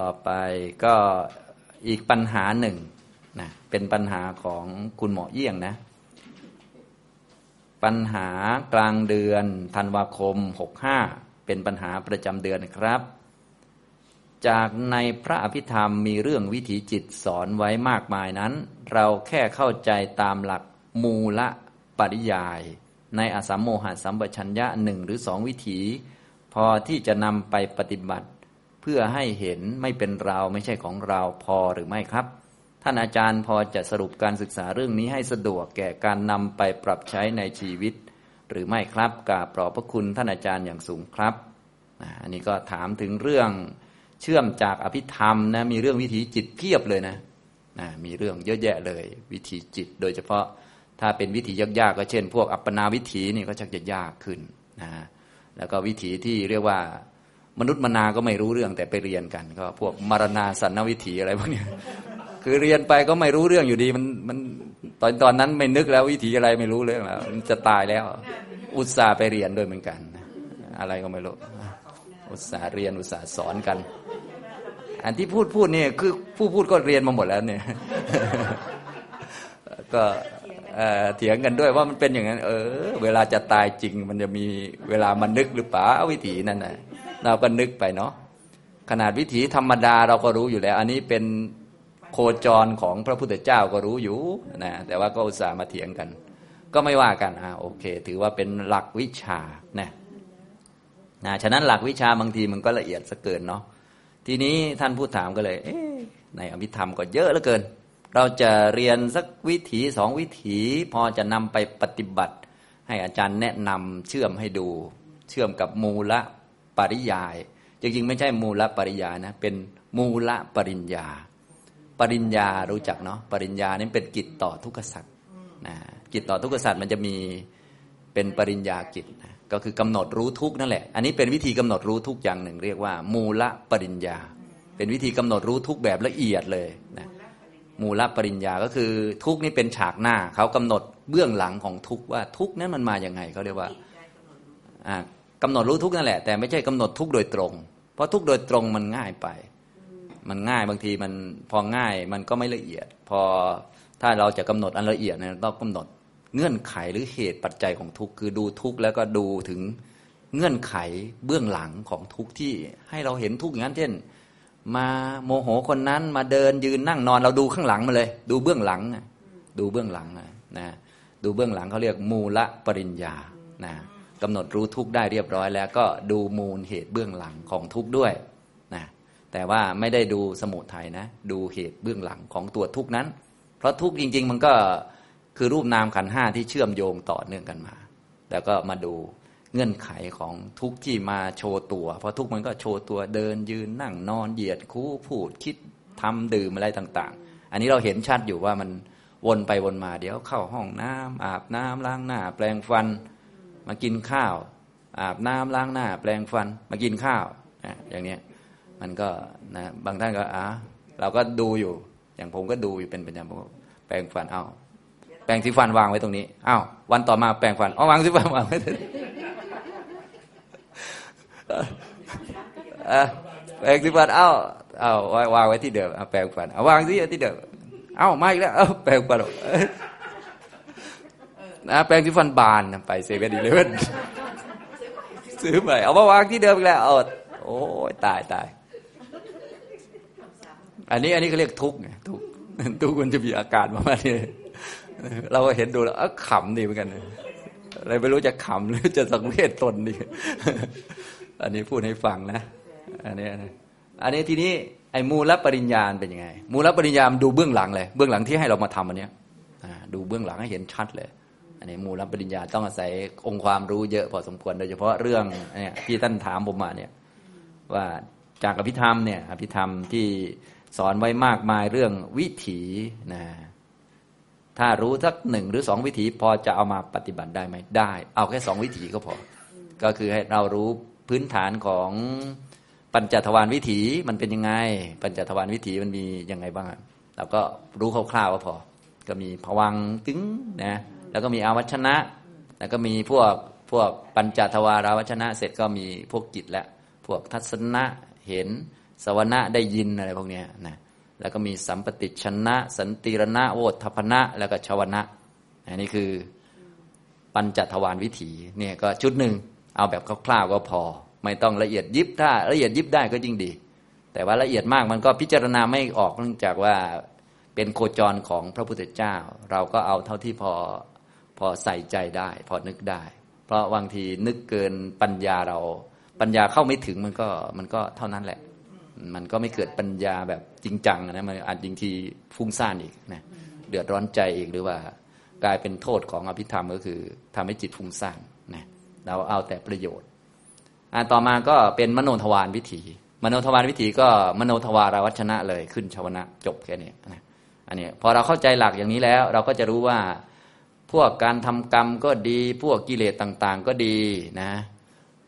ต่อไปก็อีกปัญหาหนึ่งนะเป็นปัญหาของคุณหมอเยี่ยงนะ ปัญหากลางเดือนธันวาคม 65 เป็นปัญหาประจำเดือนครับ จากในพระอภิธรรมมีเรื่องวิถีจิตสอนไว้มากมายนั้น เราแค่เข้าใจตามหลักมูละปริยาย ในอสัมโมหสัมปชัญญะหนึ่งหรือสองวิถี พอที่จะนำไปปฏิบัติ พื่อให้เห็นไม่เป็นเราไม่ใช่ของเราพอหรือไม่ครับ ท่านอาจารย์พอจะสรุปการศึกษาเรื่องนี้ให้สะดวกแก่การนำไปปรับใช้ในชีวิต หรือไม่ครับกราบปรอบพระคุณท่านอาจารย์อย่างสูงครับอันนี้ก็ถามถึงเรื่องเชื่อมจากอภิธรรมนะมีเรื่องวิถีจิตเพียบเลยนะนะมีเรื่องเยอะแยะเลย วิถีจิต โดยเฉพาะถ้าเป็นวิถียากๆก็เช่น พวกอัปปนาวิถีนี่ก็ชักจะยากขึ้นนะแล้วก็วิถีที่เรียกว่า มนุษย์มนาก็ไม่รู้เรื่องแต่ไปเรียนกัน ก็พวกมรณาสันนวิถีอะไรพวกนี้คือเรียนไปก็ไม่รู้เรื่องอยู่ดี มันมันตอนตอนนั้นไม่นึกแล้ววิถีอะไรไม่รู้เรื่องแล้วมันจะตายแล้ว อุตส่าห์ไปเรียนด้วยเหมือนกัน อะไรก็ไม่รู้อุตส่าห์เรียนอุตส่าห์สอนกัน อันที่พูดพูดนี่คือผู้พูดก็เรียนมาหมดแล้วเนี่ย ก็เออเถียงกันด้วยว่ามันเป็นอย่างนั้น เออ เวลาจะตายจริง มันจะมีเวลามันนึกหรือเปล่าวิถีนั่นนะ เราก็นึกไปเนาะขนาดวิถีธรรมดาเราก็รู้อยู่แล้ว อันนี้เป็นโคจรของพระพุทธเจ้าก็รู้อยู่นะแต่ว่าก็อุตส่าห์มาเถียงกัน ก็ไม่ว่ากันอ่าโอเค ถือว่าเป็นหลักวิชานะนะฉะนั้นหลักวิชาบางทีมันก็ละเอียดสักเกินเนาะทีนี้ท่านผู้ถามก็เลยเอ๊ในอภิธรรมก็เยอะเหลือเกิน เราจะเรียนสักวิถีสองวิถี พอจะนำไปปฏิบัติ ให้อาจารย์แนะนำเชื่อมให้ดู เชื่อมกับมูละ ปริยาย จริงๆ ไม่ใช่มูละปริยายนะ เป็นมูละปริญญา ปริญญารู้จักเนาะ ปริญญานี่เป็นกิจต่อทุกขสัตว์นะ กิจต่อทุกขสัตว์มันจะมีเป็นปริญญากิจนะ ก็คือกำหนดรู้ทุกนั่นแหละ อันนี้เป็นวิธีกำหนดรู้ทุกอย่างหนึ่ง เรียกว่า มูละปริญญา เป็นวิธีกำหนดรู้ทุกแบบละเอียดเลยนะมูลปริญญาก็คือทุกนี่เป็นฉากหน้าเขากำหนดเบื้องหลังของทุกว่าทุกนั้นมันมาอย่างไงเขาเรียกว่า อ่ากำหนดรู้ทุกนั่นแหละ แต่ไม่ใช่กำหนดทุกโดยตรง เพราะทุกโดยตรงมันง่ายไป มันง่ายบางทีมันพอง่ายมันก็ไม่ละเอียด พอถ้าเราจะกำหนดอันละเอียดเนี่ยต้องกำหนดเงื่อนไขหรือเหตุปัจจัยของทุกคือดูทุกแล้วก็ดูถึงเงื่อนไขเบื้องหลังของทุกที่ให้เราเห็นทุกอย่างนั้นเช่น มาโมโหคนนั้นมาเดินยืนนั่งนอนเราดูข้างหลังมาเลย ดูเบื้องหลังนะดูเบื้องหลังนะนะดูเบื้องหลังเขาเรียกมูลปริญญานะ กำหนดรู้ทุกได้เรียบร้อย แล้วก็ดูมูลเหตุเบื้องหลังของทุกด้วยนะแต่ว่าไม่ได้ดูสมุทัยนะ ดูเหตุเบื้องหลังของตัวทุกนั้น เพราะทุกจริง ๆ มันก็คือรูปนามขันห้าที่เชื่อมโยงต่อเนื่องกันมา แล้วก็มาดูเงื่อนไขของทุกที่มาโชว์ตัว เพราะทุกมันก็โชว์ตัวเดินยืนนั่งนอนเหยียดคู่พูดคิดทำดื่มอะไรต่าง ๆ อันนี้เราเห็นชัดอยู่ว่ามันวนไปวนมาเดี๋ยวเข้าห้องน้ำอาบน้ำล้างหน้า แปลงฟัน มากินข้าว อาบน้ำล้างหน้า แปลงฟัน มากินข้าวอย่างเนี้ยมันก็นะบางท่านก็อ่าเราก็ดูอยู่ อย่างผมก็ดูอยู่เป็นประจำผมแปลงฟันเอ้าแปรงสีฟันวางไว้ตรงนี้อ้าววันต่อมาแปรงฟันเอาวางสีฟันวางไว้แปรงสีฟันเอ้าเอ้าวางไว้ที่เดิมเอาแปรงฟันเอาวางที่ที่เดิมเอ้ามาอีกแล้วเอาแปรงฟัน นะแปรงสีฟันบานไปเซเว่นอีเลเว่นซื้อใหม่เอามาวางที่เดิมอีกแล้วเอาโอ้ยตายตาย อันนี้อันนี้เขาเรียกทุกข์ไงทุกข์ทุกข์มันจะมีอาการประมาณนี้เราก็เห็นดูแล้วขำดีเหมือนกันอะไรไม่รู้จะขำหรือจะสังเวชตนดีอันนี้พูดให้ฟังนะ อันนี้อันนี้ทีนี้ไอ้มูลปริญญาเป็นยังไง มูลปริญญาดูเบื้องหลังเลย เบื้องหลังที่ให้เรามาทำอันนี้ดูเบื้องหลังให้เห็นชัดเลย นนี้มูลปริญญาต้องอาศัยองค์ความรู้เยอะพอสมควร โดยเฉพาะเรื่องเนี่ยที่ท่านถามผมมาเนี่ยว่าจากอภิธรรมเนี่ยอภิธรรมที่สอนไว้มากมายเรื่องวิถีนะถ้ารู้สักหนึ่งหรือสองวิถีพอจะเอามาปฏิบัติได้ไหมได้ เอาแค่สองวิถีก็พอ ก็คือให้เรารู้พื้นฐานของปัญจทวารวิถีมันเป็นยังไง ปัญจทวารวิถีมันมียังไงบ้างเราก็รู้คร่าวๆก็พอ ก็มีผวังตึงนะ แล้วก็มีอาวัชนะ แล้วก็มีพวกพวกปัญจทวาราวัชนะ เสร็จก็มีพวกจิตและพวกทัศนะเห็นสวนะได้ยินอะไรพวกนี้นะแล้วก็มีสัมปติชนะ สันติรณะโวทพนะ แล้วก็ชวนะอันนี้คือปัญจทวารวิถีเนี่ยก็ชุดหนึ่งเอาแบบคร่าวๆก็พอ ไม่ต้องละเอียดยิบถ้าละเอียดยิบได้ก็ยิ่งดี แต่ว่าละเอียดมากมันก็พิจารณาไม่ออกเนื่องจากว่าเป็นโคจรของพระพุทธเจ้า เราก็เอาเท่าที่พอ พอใส่ใจได้ พอนึกได้ เพราะบางทีนึกเกินปัญญาเรา ปัญญาเข้าไม่ถึงมันก็มันก็เท่านั้นแหละ มันก็ไม่เกิดปัญญาแบบจริงจังนะมันอาจจริงทีฟุ้งซ่านอีกนะเดือดร้อนใจอีกหรือว่ากลายเป็นโทษของอภิธรรมก็คือทำให้จิตฟุ้งซ่านนะเราเอาแต่ประโยชน์อ่าต่อมาก็เป็นมโนทวารวิถี มโนทวารวิถีก็มโนทวารวัชนะเลยขึ้นชวนะจบแค่นี้นะอันนี้พอเราเข้าใจหลักอย่างนี้แล้ว เราก็จะรู้ว่า พวกการทำกรรมก็ดี พวกกิเลสต่างๆก็ดีนะ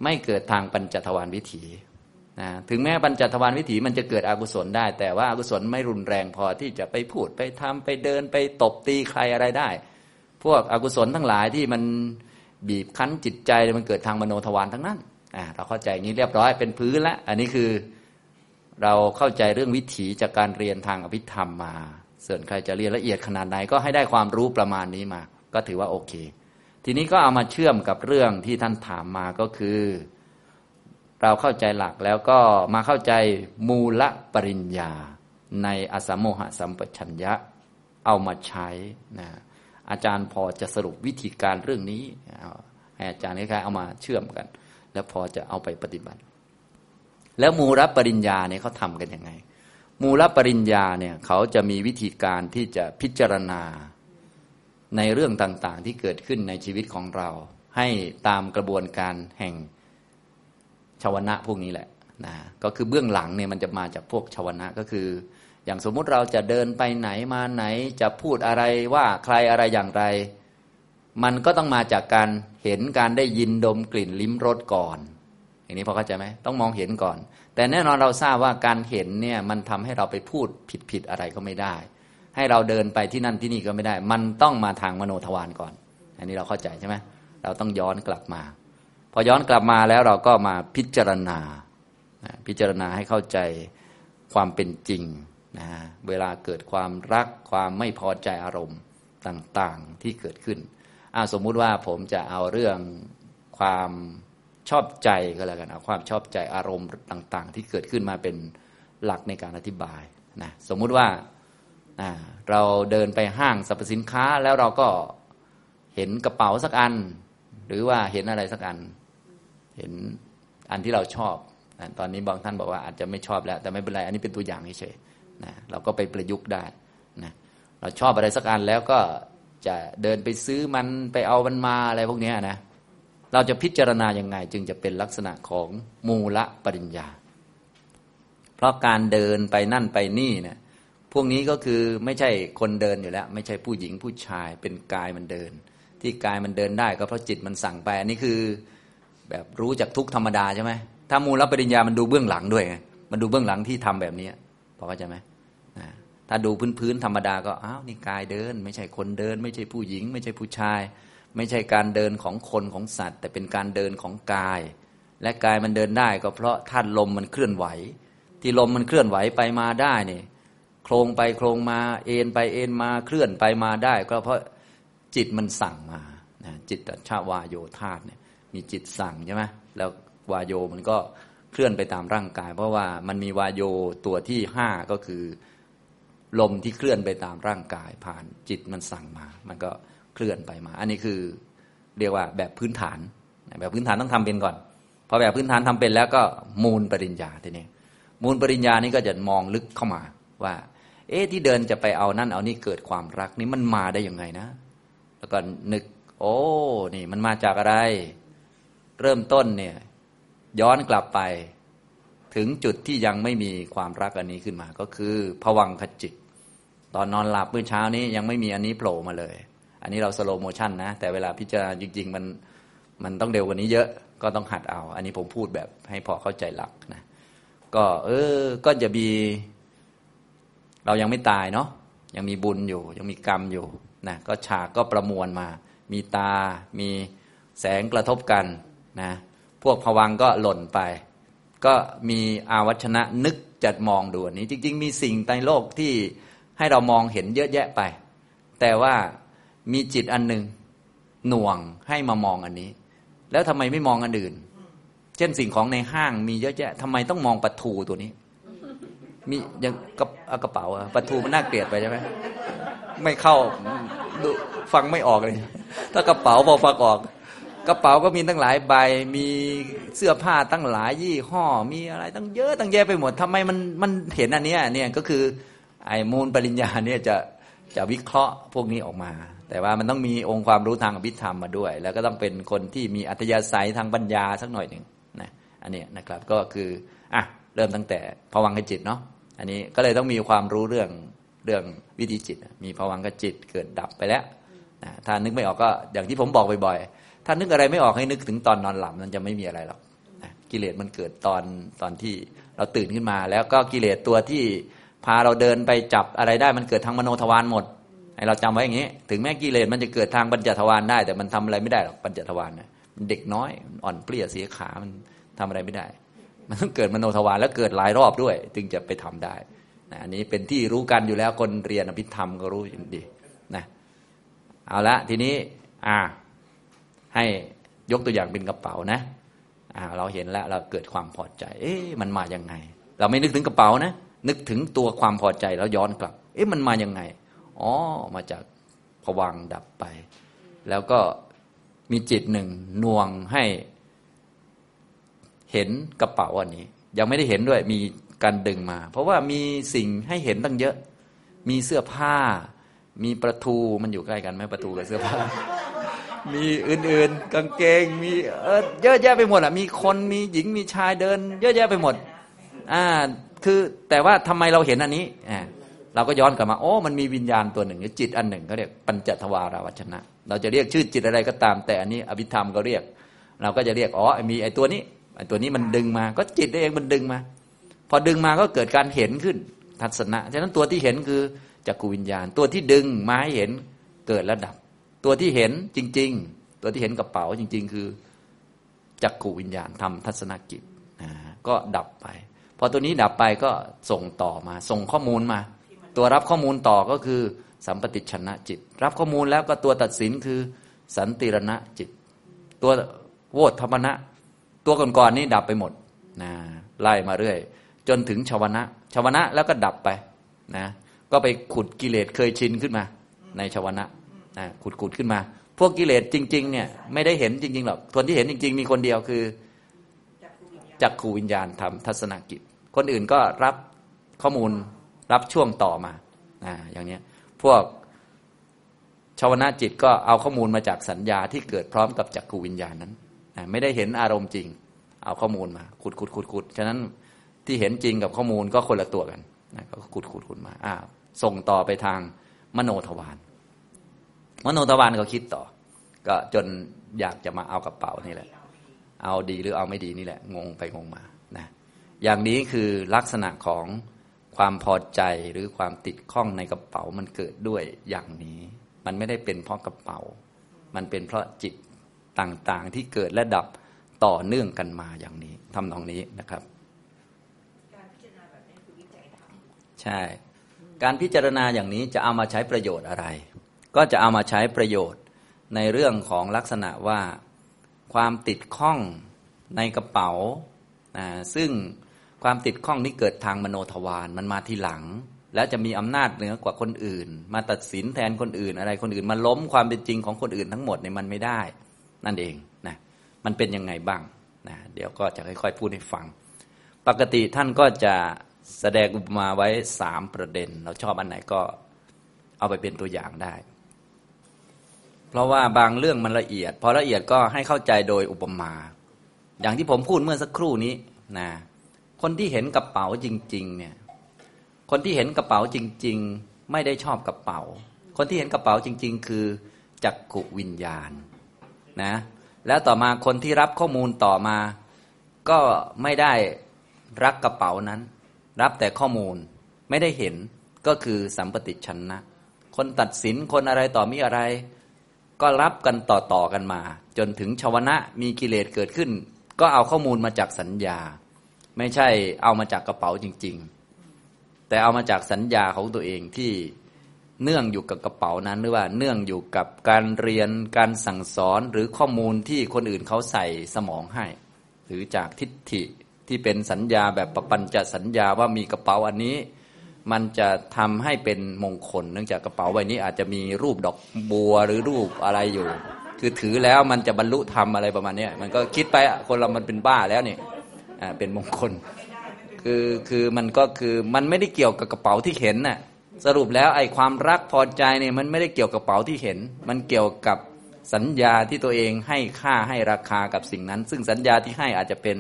ไม่เกิดทางปัญจทวารวิถีนะถึงแม้ปัญจทวารวิถีมันจะเกิดอกุศลได้ แต่ว่าอากุศลไม่รุนแรงพอที่จะไปพูดไปทำไปเดินไปตบตีใครอะไรได้ พวกอกุศลทั้งหลายที่มันบีบคั้นจิตใจมันเกิดทางมโนทวารทั้งนั้นอ่าเราเข้าใจงนี้เรียบร้อยเป็นพื้นละอันนี้คือเราเข้าใจเรื่องวิถีจากการเรียนทางอภิธรรมมา ส่วนใครจะเรียนละเอียดขนาดไหนก็ให้ได้ความรู้ประมาณนี้มา ก็ถือว่าโอเค ทีนี้ก็เอามาเชื่อมกับเรื่องที่ท่านถามมาก็คือ เราเข้าใจหลักแล้วก็มาเข้าใจมูลปริญญา ในอสมโมหสัมปชัญญะเอามาใช้นะอาจารย์พอจะสรุปวิธีการเรื่องนี้ให้อาจารย์คล้ายๆเอามาเชื่อมกัน แล้วพอจะเอาไปปฏิบัติ แล้วมูลปริญญาเนี่ยเขาทำกันยังไง มูลปริญญาเนี่ยเขาจะมีวิธีการที่จะพิจารณา ในเรื่องต่างๆ ที่เกิดขึ้นในชีวิตของเรา ให้ตามกระบวนการแห่งชาวนะพวกนี้แหละนะก็คือเบื้องหลังเนี่ยมันจะมาจากพวกชาวนะก็คือ อย่างสมมุติเราจะเดินไปไหนมาไหนจะพูดอะไรว่าใครอะไรอย่างไร มันก็ต้องมาจากการเห็นการได้ยินดมกลิ่นลิ้มรสก่อน อย่างนี้พอเข้าใจไหมต้องมองเห็นก่อน แต่แน่นอนเราทราบว่าการเห็นเนี่ยมันทำให้เราไปพูดผิดผิดอะไรก็ไม่ได้ ให้เราเดินไปที่นั่นที่นี่ก็ไม่ได้ มันต้องมาทางมโนทวารก่อน อันนี้เราเข้าใจใช่ไหมเราต้องย้อนกลับมา พอย้อนกลับมาแล้วเราก็มาพิจารณา พิจารณาให้เข้าใจความเป็นจริงนะเวลาเกิดความรักความไม่พอใจอารมณ์ต่างๆที่เกิดขึ้นสมมุติว่าผมจะเอาเรื่องความชอบใจก็แล้วกันเอาความชอบใจอารมณ์ต่าง ๆ ที่เกิดขึ้นมาเป็นหลักในการอธิบายนะสมมุติว่า เราเดินไปห้างสรรพสินค้าแล้วเราก็เห็นกระเป๋าสักอัน หรือว่าเห็นอะไรสักอัน เห็นอันที่เราชอบตอนนี้บางท่านบอกว่าอาจจะไม่ชอบแล้ว แต่ไม่เป็นไร อันนี้เป็นตัวอย่างเฉยๆนะเราก็ไปประยุกต์ได้นะเราชอบอะไรสักอันแล้วก็จะเดินไปซื้อมันไปเอามันมาอะไรพวกนี้นะเราจะพิจารณายังไง จึงจะเป็นลักษณะของมูละปริญญา เพราะการเดินไปนั่นไปนี่เนะี่ย พวกนี้ก็คือไม่ใช่คนเดินอยู่แล้ว ไม่ใช่ผู้หญิงผู้ชายเป็นกายมันเดิน ที่กายมันเดินได้ก็เพราะจิตมันสั่งไป อันนี้คือแบบรู้จากทุกธรรมดาใช่ไหมถ้ามูลปริญญามันดูเบื้องหลังด้วยไงมันดูเบื้องหลังที่ทำแบบนี้พอเข้าใจไหมถ้าดูพื้นๆธรรมดาก็อ้าวนี่กายเดิน ไม่ใช่คนเดิน ไม่ใช่ผู้หญิง ไม่ใช่ผู้ชาย ไม่ใช่การเดินของคนของสัตว์ แต่เป็นการเดินของกาย และกายมันเดินได้ ก็เพราะธาตุลมมันเคลื่อนไหว ที่ลมมันเคลื่อนไหวไปมาได้เนี่ย โครงไปโครงมาเอ็นไปเอ็นมาเคลื่อนไปมาได้ ก็เพราะจิตมันสั่งมาจิตชาวาโยธาเนี่ยมีจิตสั่งใช่ไหมแล้ววาโยมันก็เคลื่อนไปตามร่างกาย เพราะว่ามันมีวาโยตัวที่ห้าก็คือลมที่เคลื่อนไปตามร่างกาย ผ่านจิตมันสั่งมา มันก็เคลื่อนไปมา อันนี้คือเรียกว่าแบบพื้นฐาน แบบพื้นฐานต้องทำเป็นก่อนพอแบบพื้นฐานทำเป็นแล้วก็มูลปริญญาทีนี้มูลปริญญานี่ก็จะมองลึกเข้ามาว่า เอ๊ะที่เดินจะไปเอานั่นเอานี่เกิดความรักนี่มันมาได้ยังไงนะ แล้วก็นึก โอ้นี่มันมาจากอะไร เริ่มต้นเนี่ย ย้อนกลับไป ถึงจุดที่ยังไม่มีความรักอันนี้ขึ้นมา ก็คือผวังขจิต ตอนนอนหลับเมื่อเช้านี้ยังไม่มีอันนี้โผล่มาเลย อันนี้เราสโลโมชันนะ แต่เวลาพิจารณาจริงๆมันมันต้องเร็วกว่านี้เยอะก็ต้องหัดเอา อันนี้ผมพูดแบบให้พอเข้าใจหลักนะ ก็เออก็จะมี เรายังไม่ตายเนาะยังมีบุญอยู่ ยังมีกรรมอยู่นะก็ฉากก็ประมวลมา มีตา มีแสงกระทบกันนะพวกผวังก็หล่นไป ก็มีอาวัชนะนึกจัดมองดูอันนี้ จริง ๆ มีสิ่งในโลกที่ให้เรามองเห็นเยอะแยะไป แต่ว่ามีจิตอันหนึ่งหน่วงให้มามองอันนี้ แล้วทำไมไม่มองอันอื่น เช่นสิ่งของในห้างมีเยอะแยะทำไมต้องมองประตูตัวนี้ มียังกระกระเป๋าอะประตูมันน่าเกลียดไปใช่ไหมไม่เข้าฟังไม่ออกเลย ถ้ากระเป๋าพอฟังออก กระเป๋าก็มีตั้งหลายใบ มีเสื้อผ้าตั้งหลายยี่ห้อ มีอะไรตั้งเยอะตั้งแยะไปหมดทำไมมันมันเห็นอันเนี้ยเนี่ยก็คือไอ้มูลปริญญาเนี่ยจะจะวิเคราะห์พวกนี้ออกมา แต่ว่ามันต้องมีองค์ความรู้ทางอภิธรรมมาด้วย แล้วก็ต้องเป็นคนที่มีอัธยาศัยทางปัญญาสักหน่อยหนึ่งนะอันนี้นะครับก็คืออะเริ่มตั้งแต่ภวังคจิตเนาะ อันนี้ก็เลยต้องมีความรู้เรื่องเรื่องวิธีจิต มีภวังคจิตเกิดดับไปแล้วนะถ้านึกไม่ออกก็อย่างที่ผมบอกบ่อยๆ ถ้านึกอะไรไม่ออกให้นึกถึงตอนนอนหลับมันจะไม่มีอะไรหรอกนะกิเลสมันเกิดตอนตอนที่เราตื่นขึ้นมา แล้วก็กิเลสตัวที่พาเราเดินไปจับอะไรได้มันเกิดทางมโนทวารหมดให้เราจำไว้อย่างนี้ ถึงแม้กิเลสมันจะเกิดทางปัญจทวารได้ แต่มันทำอะไรไม่ได้หรอกปัญจทวารนะมันเด็กน้อยอ่อนเปลี้ยเสียขามันทำอะไรไม่ได้ มันต้องเกิดมโนทวารแล้วเกิดหลายรอบด้วยถึงจะไปทำได้นะอันนี้เป็นที่รู้กันอยู่แล้วคนเรียนอภิธรรมก็รู้อยู่ดีนะเอาละทีนี้อ่าให้ยกตัวอย่างเป็นกระเป๋านะอ่าเราเห็นแล้วเราเกิดความพอใจ เอ๊ะมันมาอย่างไง เราไม่นึกถึงกระเป๋านะ นึกถึงตัวความพอใจแล้วย้อนกลับ เอ๊ะมันมาอย่างไงอ๋อมาจากผวังดับไป แล้วก็มีจิตหนึ่งน่วงให้ เห็นกระเป๋าอันนี้ ยังไม่ได้เห็นด้วยมีการดึงมา เพราะว่ามีสิ่งให้เห็นตั้งเยอะ มีเสื้อผ้า มีประตูมันอยู่ใกล้กันไหมประตูกับเสื้อผ้า มีอื่นๆ กางเกงมีเออเยอะแยะไปหมดอะมีคนมีหญิงมีชายเดิน เยอะแยะไปหมดอ่าคือแต่ว่าทำไมเราเห็นอันนี้อ่าเราก็ย้อนกลับมาโอ้มันมีวิญญาณตัวหนึ่งหรือจิตอันหนึ่งเขาเรียกปัญจทวาราวัชนะ เราจะเรียกชื่อจิตอะไรก็ตาม แต่อันนี้อภิธรรมก็เรียก เราก็จะเรียกอ๋อมีไอ้ตัวนี้ ไอ้ตัวนี้มันดึงมา ก็จิตเองมันดึงมา พอดึงมาก็เกิดการเห็นขึ้น ทัศนะฉะนั้นตัวที่เห็นคือจักรวิญญาณ ตัวที่ดึงมาให้เห็นเกิดแล้วดับ ตัวที่เห็นจริง ๆ ตัวที่เห็นกระเป๋าจริง ๆ คือจักรวิญญาณทำทัศนกิจก็ดับไป พอตัวนี้ดับไปก็ส่งต่อมา ส่งข้อมูลมา ตัวรับข้อมูลต่อก็คือ สัมปติชนะจิต รับข้อมูลแล้วก็ตัวตัดสินคือ สันติรณะจิต ตัวโวธรรมณะ ตัวก่อนๆนนี้ดับไปหมดนะไล่มาเรื่อย จนถึงชาวนะชาวนะแล้วก็ดับไปนะก็ไปขุดกิเลสเคยชินขึ้นมา ในชาวนะนะขุดขุดขึ้นมา พวกกิเลสจริงๆเนี่ยไม่ได้เห็นจริงๆหรอกคนที่เห็นจริง ๆ มีคนเดียวคือจักขูวิญญาณทำทัศนกิจ คนอื่นก็รับข้อมูลรับช่วงต่อมานะอย่างนี้พวกชาวนาจิตก็เอาข้อมูลมาจากสัญญาที่เกิดพร้อมกับจักรวิญญาณนั้น ไม่ได้เห็นอารมณ์จริง เอาข้อมูลมาขุดขุดขุดขุดฉะนั้นที่เห็นจริงกับข้อมูลก็คนละตัวกันนะก็ขุดขุดขุดมาอ่าส่งต่อไปทางมโนทวารมโนทวารก็คิดต่อ ก็จนอยากจะมาเอากระเป๋านี่แหละ เอาดีหรือเอาไม่ดีนี่แหละ งงไปงงมานะอย่างนี้คือลักษณะของความพอใจหรือความติดข้องในกระเป๋ามันเกิดด้วยอย่างนี้ มันไม่ได้เป็นเพราะกระเป๋า มันเป็นเพราะจิต ต่างๆ ที่เกิดและดับต่อเนื่องกันมาอย่างนี้ทำตรงนี้นะครับใช่ การพิจารณาอย่างนี้จะเอามาใช้ประโยชน์อะไร ก็จะเอามาใช้ประโยชน์ในเรื่องของลักษณะว่าความติดข้องในกระเป๋า ซึ่งความติดข้องนี้เกิดทางมโนทวารมันมาทีหลัง แล้วจะมีอำนาจเหนือกว่าคนอื่น มาตัดสินแทนคนอื่นอะไรคนอื่น มาล้มความเป็นจริงของคนอื่นทั้งหมดเนี่ยมันไม่ได้ นั่นเองนะมันเป็นยังไงบ้างนะเดี๋ยวก็จะค่อยๆพูดให้ฟัง ปกติท่านก็จะแสดงอุปมาไว้สามประเด็น เราชอบอันไหนก็เอาไปเป็นตัวอย่างได้ เพราะว่าบางเรื่องมันละเอียด พอละเอียดก็ให้เข้าใจโดยอุปมา อย่างที่ผมพูดเมื่อสักครู่นี้นะคนที่เห็นกระเป๋าจริง ๆ เนี่ย คนที่เห็นกระเป๋าจริง ๆ ไม่ได้ชอบกระเป๋า คนที่เห็นกระเป๋าจริง ๆ คือจักขุวิญญาณ นะแล้วต่อมาคนที่รับข้อมูลต่อมา ก็ไม่ได้รักกระเป๋านั้น รับแต่ข้อมูลไม่ได้เห็นก็คือสัมปติชนนะคนตัดสินคนอะไรต่อมีอะไร ก็รับกันต่อๆกันมา จนถึงชาวนะมีกิเลสเกิดขึ้น ก็เอาข้อมูลมาจากสัญญา ไม่ใช่เอามาจากกระเป๋าจริง ๆ แต่เอามาจากสัญญาของตัวเองที่ เนื่องอยู่กับกระเป๋านั้นหรือว่าเนื่องอยู่กับการเรียนการสั่งสอนหรือข้อมูลที่คนอื่นเขาใส่สมองให้ หรือจากทิฏฐิที่เป็นสัญญาแบบประปัญจสัญญาว่ามีกระเป๋าอันนี้ มันจะทำให้เป็นมงคล เนื่องจากกระเป๋าใบนี้อาจจะมีรูปดอกบัวหรือรูปอะไรอยู่ คือถือแล้วมันจะบรรลุธรรมอะไรประมาณนี้มันก็คิดไปคนเรามันเป็นบ้าแล้วนี่อ่าเป็นมงคล คือคือมันก็คือมันไม่ได้เกี่ยวกับกระเป๋าที่เห็นน่ะ สรุปแล้วไอ้ความรักพอใจเนี่ยมันไม่ได้เกี่ยวกับกระเป๋าที่เห็น มันเกี่ยวกับสัญญาที่ตัวเองให้ค่าให้ราคากับสิ่งนั้น ซึ่งสัญญาที่ให้อาจจะเป็น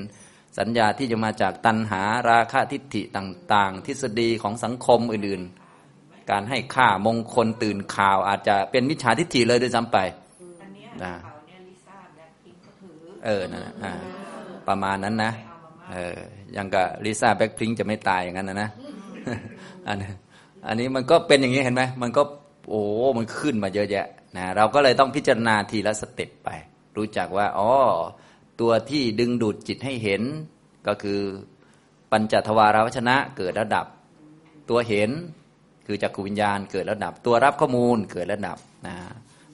สัญญาที่จะมาจากตัณหาราคะทิฏฐิต่างๆ ทฤษฎีของสังคมอื่นๆ การให้ค่ามงคลตื่นข่าวอาจจะเป็นมิจฉาทิฏฐิเลยด้วยซ้ำไปนะเออนั่นนะอ่าประมาณนั้นนะเออยังกับลิซ่าแบ็คพิงจะไม่ตายอย่างนั้นนะนะอันนี้ อันนี้มันก็เป็นอย่างนี้เห็นไหมมันก็โอ้มันขึ้นมาเยอะแยะนะเราก็เลยต้องพิจารณาทีละสเต็ปไป รู้จักว่าอ๋อตัวที่ดึงดูดจิตให้เห็น ก็คือปัญจทวาราวชนะเกิดระดับ ตัวเห็นคือจักรวิญญาณเกิดระดับ ตัวรับข้อมูลเกิดระดับนะ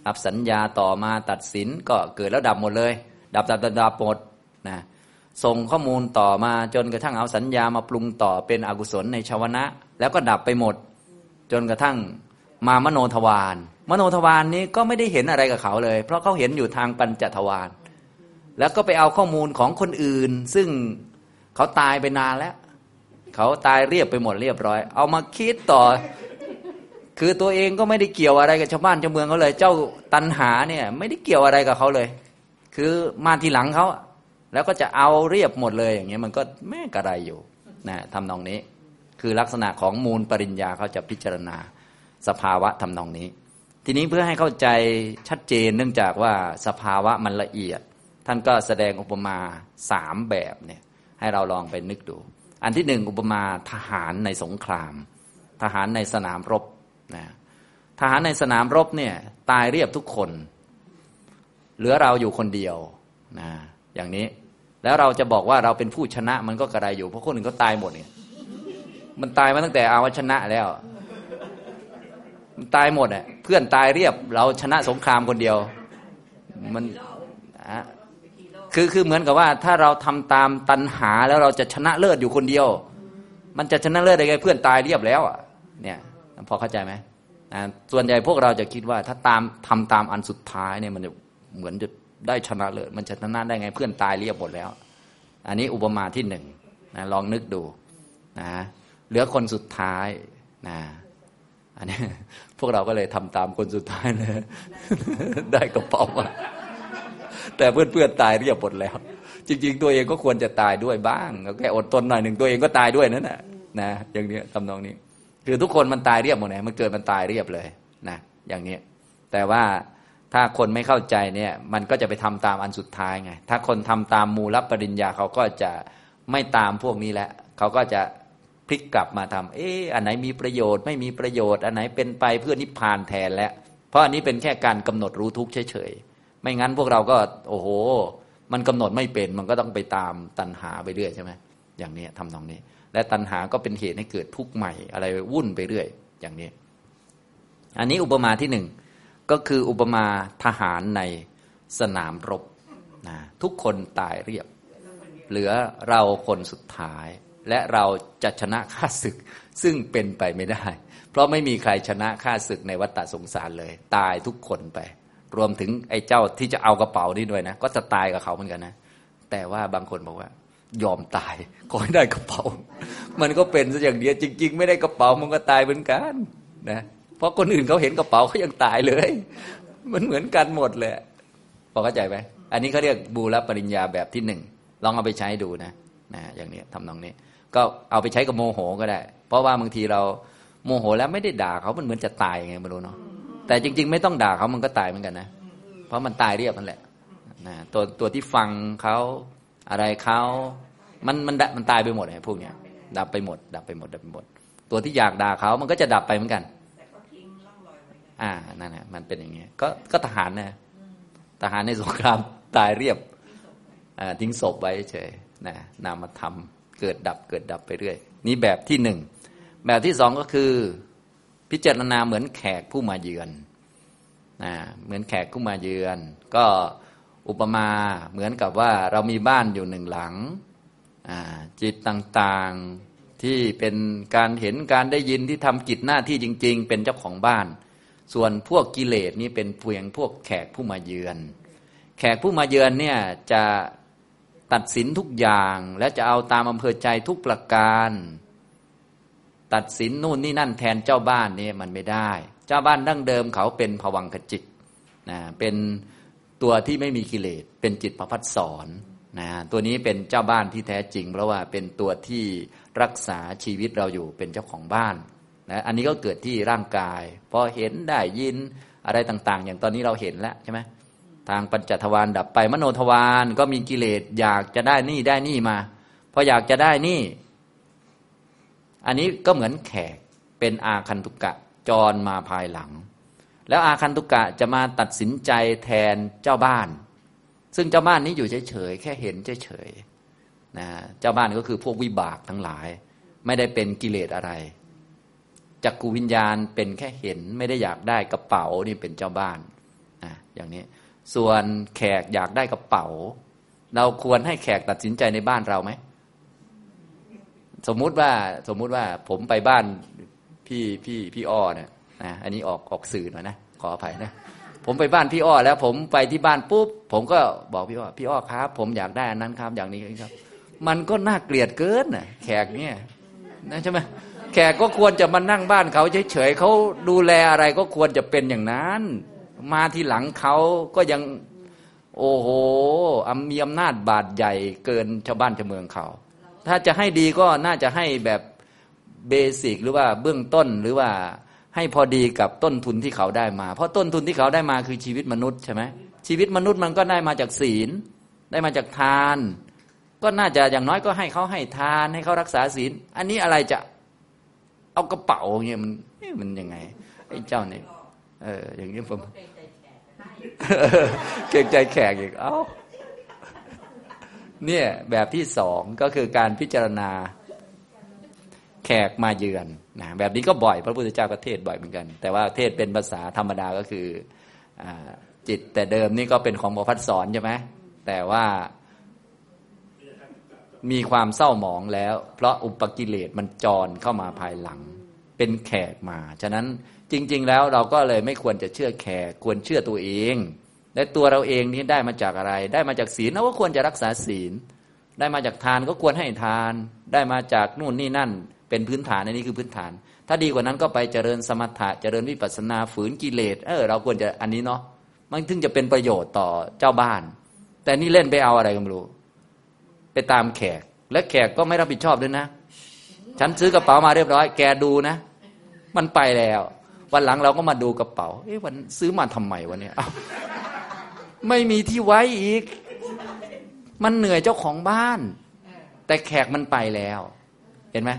รับสัญญาต่อมาตัดสินก็เกิดระดับหมดเลย ดับดับดับดับหมดนะส่งข้อมูลต่อมาจนกระทั่งเอาสัญญามาปรุงต่อเป็นอกุศลในชาวนะ แล้วก็ดับไปหมด จนกระทั่งมามโนทวารมโนทวารนนี้ก็ไม่ได้เห็นอะไรกับเขาเลย เพราะเขาเห็นอยู่ทางปัญจทวารแล้วก็ไปเอาข้อมูลของคนอื่น ซึ่งเขาตายไปนานแล้ว เขาตายเรียบไปหมดเรียบร้อย เอามาคิดต่อ คือตัวเองก็ไม่ได้เกี่ยวอะไรกับชาวบ้านชาวเมืองเขาเลย เจ้าตันหาเนี่ย ไม่ได้เกี่ยวอะไรกับเขาเลย คือมาทีหลังเขาแล้วก็จะเอาเรียบหมดเลยอย่างเงี้ยมันก็แม่กระไรอยู่นะทำนองนี้ คือลักษณะของมูลปริญญาเขาจะพิจารณาสภาวะทำนองนี้ ทีนี้เพื่อให้เข้าใจชัดเจนเนื่องจากว่าสภาวะมันละเอียด ท่านก็แสดงอุปมาสามแบบเนี่ยให้เราลองไปนึกดู อันที่หนึ่งอุปมาทหารในสงคราม ทหารในสนามรบนะทหารในสนามรบเนี่ยตายเรียบทุกคน เหลือเราอยู่คนเดียวนะอย่างนี้แล้วเราจะบอกว่าเราเป็นผู้ชนะมันก็กระไรอยู่เพราะคนอื่นก็ตายหมดเนี่ย มันตายมาตั้งแต่อาวชนะแล้ว มันตายหมดอะเพื่อนตายเรียบ เราชนะสงครามคนเดียว มันคือคือเหมือนกับว่า ถ้าเราทำตามตันหาแล้วเราจะชนะเลิศอยู่คนเดียว มันจะชนะเลิศได้ไงเพื่อนตายเรียบแล้วอะ เนี่ย พอเข้าใจไหมส่วนใหญ่พวกเราจะคิดว่า ถ้าตามทำตามอันสุดท้ายเนี่ยมันจะเหมือนจะได้ชนะเลยมันจะชนะได้ไงเพื่อนตายเรียบหมดแล้ว อันนี้อุปมาที่หนึ่งนะลองนึกดูนะ เหลือคนสุดท้ายนะอันนี้พวกเราก็เลยทำตามคนสุดท้ายเลยได้กระเป๋ามาแต่เพื่อนเพื่อนตายเรียบหมดแล้ว จริง ๆ ตัวเองก็ควรจะตายด้วยบ้างแค่อดทนหน่อยหนึ่งตัวเองก็ตายด้วยนั่นแหละนะอย่างนี้ทำนองนี้ คือทุกคนมันตายเรียบหมดเลยมันเกิดมันตายเรียบเลยนะอย่างนี้แต่ว่าถ้าคนไม่เข้าใจเนี่ย มันก็จะไปทำตามอันสุดท้ายไง ถ้าคนทำตามมูลปริญญาเขาก็จะไม่ตามพวกนี้แหละเขาก็จะ พลิกกลับมาทำเอ๊ะอันไหนมีประโยชน์ไม่มีประโยชน์ อันไหนเป็นไปเพื่อนิพพานแทนแล้ว เพราะอันนี้เป็นแค่การกำหนดรู้ทุกข์เฉยๆ ไม่งั้นพวกเราก็ โอ้โห มันกำหนดไม่เป็น มันก็ต้องไปตามตัณหาไปเรื่อยใช่ไหมอย่างนี้ทำตรงนี้ และตัณหาก็เป็นเหตุให้เกิดทุกข์ใหม่ อะไรวุ่นไปเรื่อย อย่างนี้ อันนี้อุปมาที่หนึ่งก็คืออุปมาทหารในสนามรบนะทุกคนตายเรียบ เหลือเราคนสุดท้าย และเราจะชนะข้าศึกซึ่งเป็นไปไม่ได้ เพราะไม่มีใครชนะข้าศึกในวัฏสงสารเลย ตายทุกคนไป รวมถึงไอ้เจ้าที่จะเอากระเป๋านี่ด้วยนะ ก็จะตายกับเขาเหมือนกันนะ แต่ว่าบางคนบอกว่า ยอมตายขอให้ได้กระเป๋า มันก็เป็นซะอย่างเดียวจริง ๆ ไม่ได้กระเป๋ามันก็ตายเหมือนกันนะเพราะคนอื่นเขาเห็นกระเป๋าเขายังตายเลย มันเหมือนกันหมดเลยพอเข้าใจไหมอันนี้เขาเรียกบูรปริญญาแบบที่หนึ่งลองเอาไปใช้ดูนะนะอย่างนี้ทำนองนี้ ก็เอาไปใช้กับโมโหก็ได้ เพราะว่าบางทีเราโมโหแล้วไม่ได้ด่าเขามันเหมือนจะตายไงไม่รู้เนาะแต่จริง ๆ ไม่ต้องด่าเขามันก็ตายเหมือนกันนะ เพราะมันตายเรียบนั่นแหละนะตัวตัวที่ฟังเขาอะไรเขามันมันมันตายไปหมดไอ้พวกเนี้ยดับไปหมด ดับไปหมดดับไปหมด ตัวที่อยากด่าเขามันก็จะดับไปเหมือนกันอ่านั่นแหละมันเป็นอย่างเงี้ยก็ก็ทหารนะทหารในสงครามตายเรียบอ่าทิ้งศพไว้เฉยนะนามธรรม เกิดดับเกิดดับไปเรื่อย นี่แบบที่หนึ่งแบบที่สองก็คือ พิจารณาเหมือนแขกผู้มาเยือนนะเหมือนแขกผู้มาเยือน ก็อุปมาเหมือนกับว่าเรามีบ้านอยู่หนึ่งหลัง จิตต่างๆที่เป็นการเห็นการได้ยินที่ทำกิจหน้าที่จริง ๆ เป็นเจ้าของบ้าน ส่วนพวกกิเลสนี่เป็นเพียงพวกแขกผู้มาเยือน แขกผู้มาเยือนเนี่ยจะ ตัดสินทุกอย่างและจะเอาตามอำเภอใจทุกประการ ตัดสินนู่นนี่นั่นแทนเจ้าบ้านนี่มันไม่ได้ เจ้าบ้านดั้งเดิมเขาเป็นผวังขจิตนะเป็นตัวที่ไม่มีกิเลสเป็นจิตประพัดสอนนะตัวนี้เป็นเจ้าบ้านที่แท้จริง เพราะว่าเป็นตัวที่รักษาชีวิตเราอยู่เป็นเจ้าของบ้านนะอันนี้ก็เกิดที่ร่างกายพอเห็นได้ยินอะไรต่าง ๆ อย่างตอนนี้เราเห็นแล้วใช่ไหม ทางปัญจทวารดับไป มโนทวารก็มีกิเลสอยากจะได้นี่ได้นี่มาพออยากจะได้นี่ อันนี้ก็เหมือนแขกเป็นอาคันตุกะจรมาภายหลัง แล้วอาคันตุกะจะมาตัดสินใจแทนเจ้าบ้าน ซึ่งเจ้าบ้านนี้อยู่เฉยๆแค่เห็นเฉยๆนะเจ้าบ้านก็คือพวกวิบากทั้งหลาย ไม่ได้เป็นกิเลสอะไรจักกูวิญญาณเป็นแค่เห็นไม่ได้อยากได้กระเป๋านี่เป็นเจ้าบ้านนะอย่างนี้ ส่วนแขกอยากได้กระเป๋า เราควรให้แขกตัดสินใจในบ้านเราไหม สมมุติว่าสมมุติว่าผมไปบ้านพี่พี่พี่อ้อเนี่ยนะอันนี้ออกออกสื่อหน่อยนะขออภัยนะผมไปบ้านพี่อ้อแล้ว ผมไปที่บ้านปุ๊บผมก็บอกพี่อ้อพี่อ้อครับ ผมอยากได้อันนั้นครับอย่างนี้ครับ มันก็น่าเกลียดเกินน่ะแขกเนี่ยนะใช่ไหมแขกก็ควรจะมานั่งบ้านเขาเฉยๆเขาดูแลอะไรก็ควรจะเป็นอย่างนั้น มาที่หลังเขาก็ยัง โอ้โหมีอำนาจบาดใหญ่เกินชาวบ้านชาวเมืองเขา ถ้าจะให้ดีก็น่าจะให้แบบเบสิกหรือว่าเบื้องต้นหรือว่าให้พอดีกับต้นทุนที่เขาได้มา เพราะต้นทุนที่เขาได้มาคือชีวิตมนุษย์ใช่ไหมชีวิตมนุษย์มันก็ได้มาจากศีล ได้มาจากทาน ก็น่าจะอย่างน้อยก็ให้เขาให้ทาน ให้เขารักษาศีล อันนี้อะไรจะเอากระเป๋าเงี้ยมันมันยังไงไอ้เจ้าเนี่ยเอออย่างนี้ผม เกรงใจแขกอีก เอ้าเนี่ยแบบที่สองก็คือการพิจารณาแขกมาเยือนนะแบบนี้ก็บ่อยพระพุทธเจ้าก็เทศบ่อยเหมือนกัน แต่ว่าเทศเป็นภาษาธรรมดาก็คืออจิตแต่เดิมนี่ก็เป็นของบพัดสอนใช่ไหมแต่ว่ามีความเศร้าหมองแล้ว เพราะอุปกิเลสมันจรเข้ามาภายหลัง เป็นแขกมา ฉะนั้น จริง ๆ แล้วเราก็เลยไม่ควรจะเชื่อแขกควรเชื่อตัวเองและตัวเราเองนี้ได้มาจากอะไร ได้มาจากศีลเราก็ควรจะรักษาศีล ได้มาจากทานก็ควรให้ทาน ได้มาจากนู่นนี่นั่น เป็นพื้นฐานอันนี้คือพื้นฐาน ถ้าดีกว่านั้นก็ไปเจริญสมถะเจริญวิปัสสนาฝืนกิเลสเออเราควรจะอันนี้เนาะมันถึงจะเป็นประโยชน์ต่อเจ้าบ้าน แต่นี่เล่นไปเอาอะไรก็ไม่รู้ ไปตามแขก และแขกก็ไม่รับผิดชอบด้วยนะ ฉันซื้อกระเป๋ามาเรียบร้อย แกดูนะ มันไปแล้ว วันหลังเราก็มาดูกระเป๋า เอ๊ะวันซื้อมาทำไมวะเนี่ยไม่มีที่ไว้อีก มันเหนื่อยเจ้าของบ้าน แต่แขกมันไปแล้ว เห็นไหม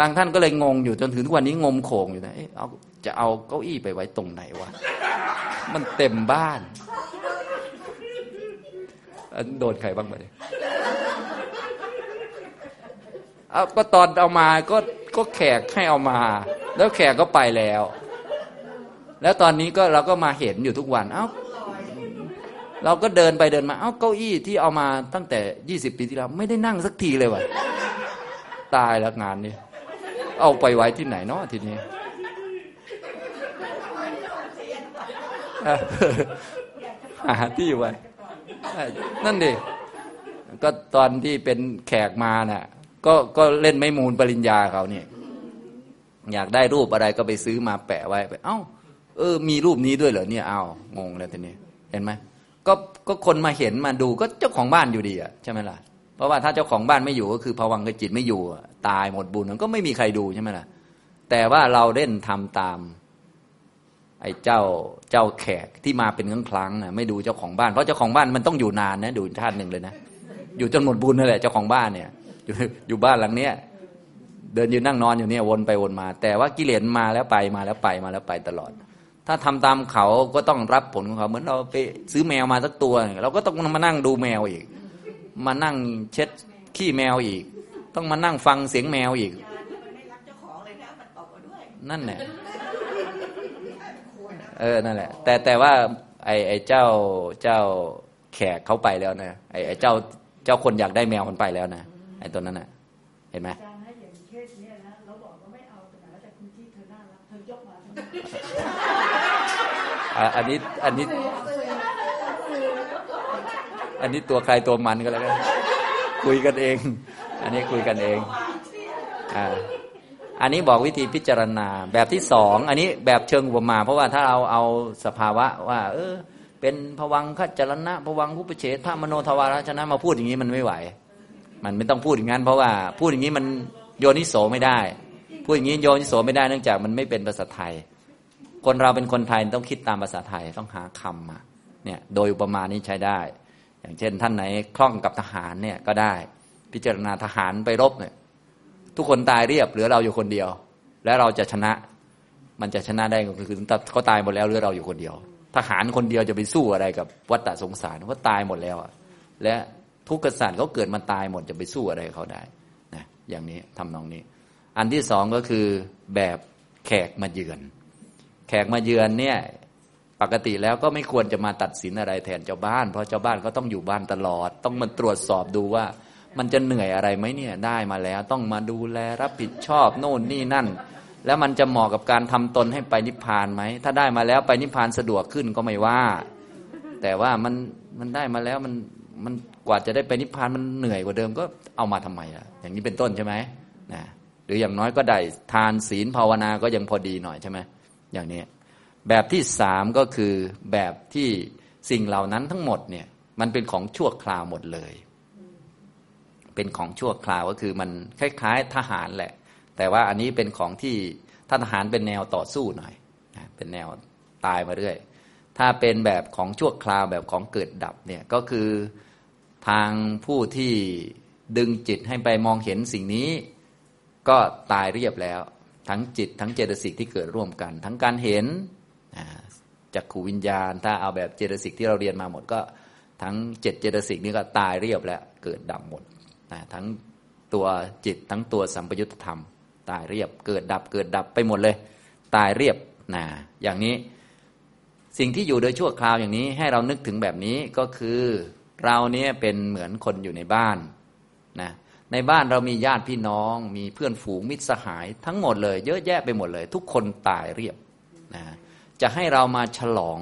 บางท่านก็เลยงงอยู่จนถึงทุกวันนี้งมโขงอยู่นะเอ๊ะเอาจะเอาเก้าอี้ไปไว้ตรงไหนวะมันเต็มบ้านโดนใครบ้างไหมเอาก็ตอนเอามาก็ก็แขกให้เอามา แล้วแขกก็ไปแล้ว แล้วตอนนี้ก็เราก็มาเห็นอยู่ทุกวันเอ้าเราก็เดินไปเดินมาเอ้าเก้าอี้ที่เอามาตั้งแต่ยี่สิบปีที่แล้วไม่ได้นั่งสักทีเลยวะตายแล้วงานนี้เอาไปไว้ที่ไหนเนาะทีนี้หาที่ไว้นั่นดิก็ตอนที่เป็นแขกมาเนะ่ะ ก็ก็เล่นไม่มูลปริญญาเขาเนี่ยอยากได้รูปอะไรก็ไปซื้อมาแปะไว้ไป เอ้า เออ มีรูปนี้ด้วยเหรอเนี่ยเอางงแล้วทีนี้เห็นไหมก็ก็คนมาเห็นมาดูก็เจ้าของบ้านอยู่ดีอะใช่ไหมล่ะเพราะว่าถ้าเจ้าของบ้านไม่อยู่ก็คือภวังกจิตไม่อยู่ตายหมดบุญมันก็ไม่มีใครดูใช่ไหมล่ะแต่ว่าเราเล่นทำตาม ไอ้เจ้าเจ้าแขกที่มาเป็นครั้งครั้งนะไม่ดูเจ้าของบ้านเพราะเจ้าของบ้านมันต้องอยู่นานนะดูท่านหนึ่งเลยนะอยู่จนหมดบุญนั่นแหละเจ้าของบ้านเนี่ย อยู่อยู่บ้านหลังเนี้ยเดินยืนนั่งนอนอยู่เนี่ยวนไปวนมา แต่ว่ากิเลสมาแล้วไปมาแล้วไปมาแล้วไปตลอด ถ้าทำตามเขาก็ต้องรับผลของเขา เหมือนเราไปซื้อแมวมาสักตัว เราก็ต้องมานั่งดูแมวอีก มานั่งเช็ดขี้แมวอีก ต้องมานั่งฟังเสียงแมวอีกนั่นแหละเออนั่นแหละ แต่แต่ว่า ไอ้ไอ้เจ้าเจ้าแขกเขาไปแล้วนะไอ้ไอ้เจ้าเจ้าคนอยากได้แมวมันไปแล้วนะไอ้ตัวนั้นน่ะ เห็นไหม อะอันนี้อันนี้ อันนี้ตัวใครตัวมันก็แล้วกันคุยกันเอง อันนี้คุยกันเองอ่าอันนี้บอกวิธีพิจารณาแบบที่สองอันนี้แบบเชิงอุปมา เพราะว่าถ้าเราเอาสภาวะว่า เออ เป็นภวังคจรณะภวังคุปเฉทมโนทวารชนะมาพูดอย่างนี้มันไม่ไหว มันไม่ต้องพูดอย่างนั้น เพราะว่าพูดอย่างนี้มันโยนิโสไม่ได้ พูดอย่างนี้โยนิโสไม่ได้เนื่องจากมันไม่เป็นภาษาไทย คนเราเป็นคนไทยต้องคิดตามภาษาไทยต้องหาคำมาเนี่ยโดยอุปมานี้ใช้ได้ อย่างเช่น ท่านไหนคล่องกับทหารเนี่ยก็ได้ พิจารณาทหารไปรบเนี่ยทุกคนตายเรียบเหลือเราอยู่คนเดียว แล้วเราจะชนะ มันจะชนะได้ก็คือเขาตายหมดแล้วเหลือเราอยู่คนเดียว ทหารคนเดียวจะไปสู้อะไรกับวัฏสงสารเขาตายหมดแล้วและทุกกษัตริย์เขาเกิดมาตายหมดจะไปสู้อะไรเขาได้นะอย่างนี้ทำนองนี้ อันที่สองก็คือแบบแขกมาเยือน กมาเยือนเนี่ยปกติแล้วก็ไม่ควรจะมาตัดสินอะไรแทนเจ้าบ้าน เพราะเจ้าบ้านก็ต้องอยู่บ้านตลอด ต้องมาตรวจสอบดูว่า มันจะเหนื่อยอะไรไหมเนี่ยได้มาแล้ว ต้องมาดูแลรับผิดชอบโน่นนี่นั่น แล้วมันจะเหมาะกับการทำตนให้ไปนิพพานไหมถ้าได้มาแล้วไปนิพพานสะดวกขึ้นก็ไม่ว่า แต่ว่ามันมันได้มาแล้วมันมันกว่าจะได้ไปนิพพานมันเหนื่อยกว่าเดิมก็เอามาทำไมล่ะอย่างนี้เป็นต้นใช่ไหมนะหรืออย่างน้อยก็ได้ทานศีลภาวนาก็ยังพอดีหน่อยใช่ไหม อย่างนี้แบบที่สามก็คือแบบที่สิ่งเหล่านั้นทั้งหมดเนี่ยมันเป็นของชั่วคราวหมดเลย เป็นของชั่วคราวก็คือมันคล้ายๆทหารแหละ แต่ว่าอันนี้เป็นของที่ถ้าทหารเป็นแนวต่อสู้หน่อยเป็นแนวตายมาเรื่อย ถ้าเป็นแบบของชั่วคราวแบบของเกิดดับเนี่ยก็คือทางผู้ที่ดึงจิตให้ไปมองเห็นสิ่งนี้ ก็ตายเรียบแล้ว ทั้งจิตทั้งเจตสิกที่เกิดร่วมกัน ทั้งการเห็นจักขูวิญญาณ ถ้าเอาแบบเจตสิกที่เราเรียนมาหมดก็ ทั้งเจ็ดเจตสิกนี้ก็ตายเรียบแล้วเกิดดับหมดทั้งตัวจิตทั้งตัวสัมปยุตธรรม ตายเรียบเกิดดับเกิดดับไปหมดเลย ตายเรียบนะอย่างนี้สิ่งที่อยู่โดยชั่วคราวอย่างนี้ให้เรานึกถึงแบบนี้ก็คือเราเนี่ยเป็นเหมือนคนอยู่ในบ้านนะ ในบ้านเรามีญาติพี่น้อง มีเพื่อนฝูงมิตรสหาย ทั้งหมดเลย เยอะแยะไปหมดเลย ทุกคนตายเรียบนะจะให้เรามาฉลอง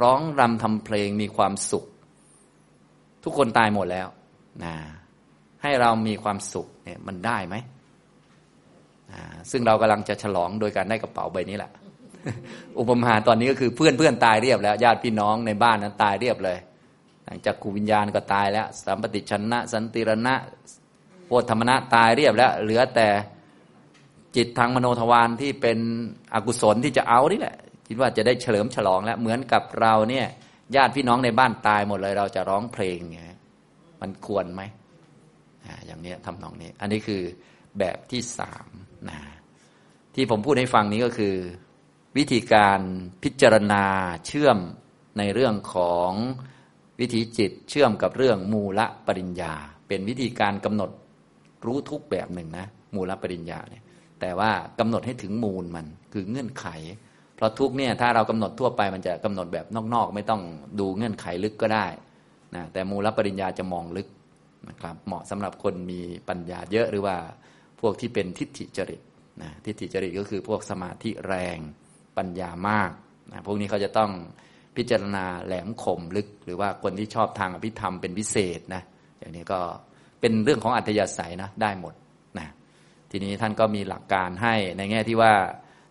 ร้องรำทำเพลงมีความสุข ทุกคนตายหมดแล้วนะให้เรามีความสุขเนี่ยมันได้ไหมซึ่งเรากำลังจะฉลองโดยการได้กระเป๋าใบนี้แหละ อุปมาตอนนี้ก็คือเพื่อนเพื่อนตายเรียบแล้วญาติพี่น้องในบ้านนั้นตายเรียบเลย หลังจากขูวิญญาณก็ตายแล้วสัมปติชนะ สันติรณะ พธรรมณะตายเรียบแล้ว เหลือแต่จิตทางมโนทวารที่เป็นอกุศลที่จะเอานี่แหละคิดว่าจะได้เฉลิมฉลองแล้วเหมือนกับเราเนี่ยญาติพี่น้องในบ้านตายหมดเลย เราจะร้องเพลงไงมันควรไหมอย่างนี้ทำนองนี้ อันนี้คือแบบที่สามนะที่ผมพูดให้ฟังนี้ก็คือ วิธีการพิจารณาเชื่อมในเรื่องของวิถีจิตเชื่อมกับเรื่องมูลปริญญา เป็นวิธีการกำหนด รู้ทุกแบบหนึ่งนะมูลปริญญาเนี่ยแต่ว่ากำหนดให้ถึงมูลมันคือเงื่อนไข เพราะทุกเนี่ยถ้าเรากำหนดทั่วไปมันจะกำหนดแบบนอกๆ ไม่ต้องดูเงื่อนไขลึกก็ได้นะแต่มูลปริญญาจะมองลึกนะครับเหมาะสำหรับคนมีปัญญาเยอะหรือว่าพวกที่เป็นทิฏฐิจริตนะทิฏฐิจริตก็คือพวกสมาธิแรงปัญญามากนะพวกนี้เขาจะต้องพิจารณาแหลมคมลึก หรือว่าคนที่ชอบทางอภิธรรมเป็นพิเศษนะอย่างนี้ก็ เป็นเรื่องของอัธยาศัยนะได้หมดนะทีนี้ท่านก็มีหลักการให้ในแง่ที่ว่า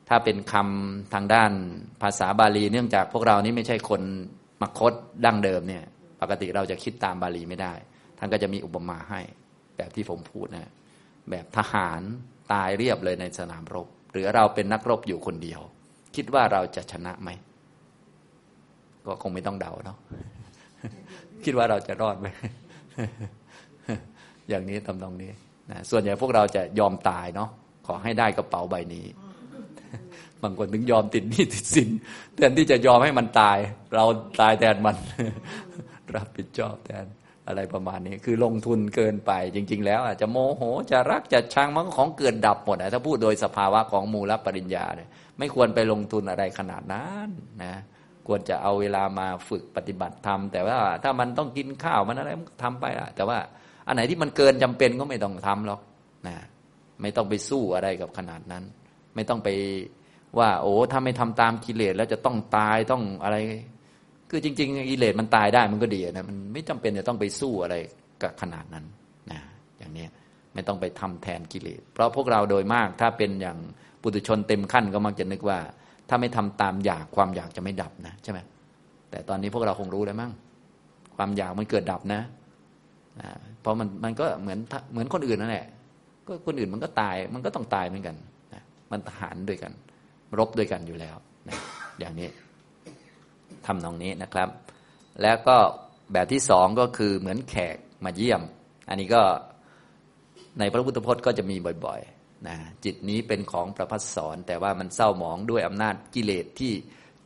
ถ้าเป็นคำทางด้านภาษาบาลี เนื่องจากพวกเรานี้ไม่ใช่คนมคตดั้งเดิมเนี่ยปกติเราจะคิดตามบาลีไม่ได้ ท่านก็จะมีอุปมาให้แบบที่ผมพูดนะแบบทหารตายเรียบเลยในสนามรบ หรือเราเป็นนักรบอยู่คนเดียว คิดว่าเราจะชนะไหมก็คงไม่ต้องเดาเนาะคิดว่าเราจะรอดไหม อย่างนี้ตำตรงนี้นะส่วนใหญ่พวกเราจะยอมตายเนาะขอให้ได้กระเป๋าใบนี้ บางคนถึงยอมติดหนี้ติดสินแทนที่จะยอมให้มันตาย เราตายแทนมัน รับผิดชอบแทนอะไรประมาณนี้ คือลงทุนเกินไปจริง ๆ แล้วอาจจะโมโหจะรักจะชังมันก็ของเกิดดับหมดนะถ้าพูดโดยสภาวะของมูลปริญญาเนี่ยไม่ควรไปลงทุนอะไรขนาดนั้นนะควรจะเอาเวลามาฝึกปฏิบัติธรรมแต่ว่าถ้ามันต้องกินข้าวมันอะไรมันทำไปอะแต่ว่า อันไหนที่มันเกินจำเป็นก็ไม่ต้องทำหรอกนะไม่ต้องไปสู้อะไรกับขนาดนั้น ไม่ต้องไปว่า โอ้ถ้าไม่ทำตามกิเลสแล้วจะต้องตายต้องอะไร คือจริง ๆ กิเลสมันตายได้มันก็ดีนะมันไม่จำเป็นจะต้องไปสู้อะไรกับขนาดนั้นนะอย่างนี้ไม่ต้องไปทำแทนกิเลส เพราะพวกเราโดยมากถ้าเป็นอย่างปุถุชนเต็มขั้นก็มักจะนึกว่า ถ้าไม่ทำตามอยากความอยากจะไม่ดับนะใช่ไหมแต่ตอนนี้พวกเราคงรู้แล้วมั้งความอยากมันเกิดดับนะ เพราะมันมันก็เหมือนเหมือนคนอื่นนั่นแหละก็คนอื่นมันก็ตายมันก็ต้องตายเหมือนกันมันทหารด้วยกัน รบด้วยกันอยู่แล้วนะอย่างนี้ทำนองนี้นะครับ แล้วก็แบบที่สองก็คือเหมือนแขกมาเยี่ยม อันนี้ก็ในพระพุทธพจน์ก็จะมีบ่อยๆนะจิตนี้เป็นของประพัสสอนแต่ว่ามันเศร้าหมองด้วยอำนาจกิเลสที่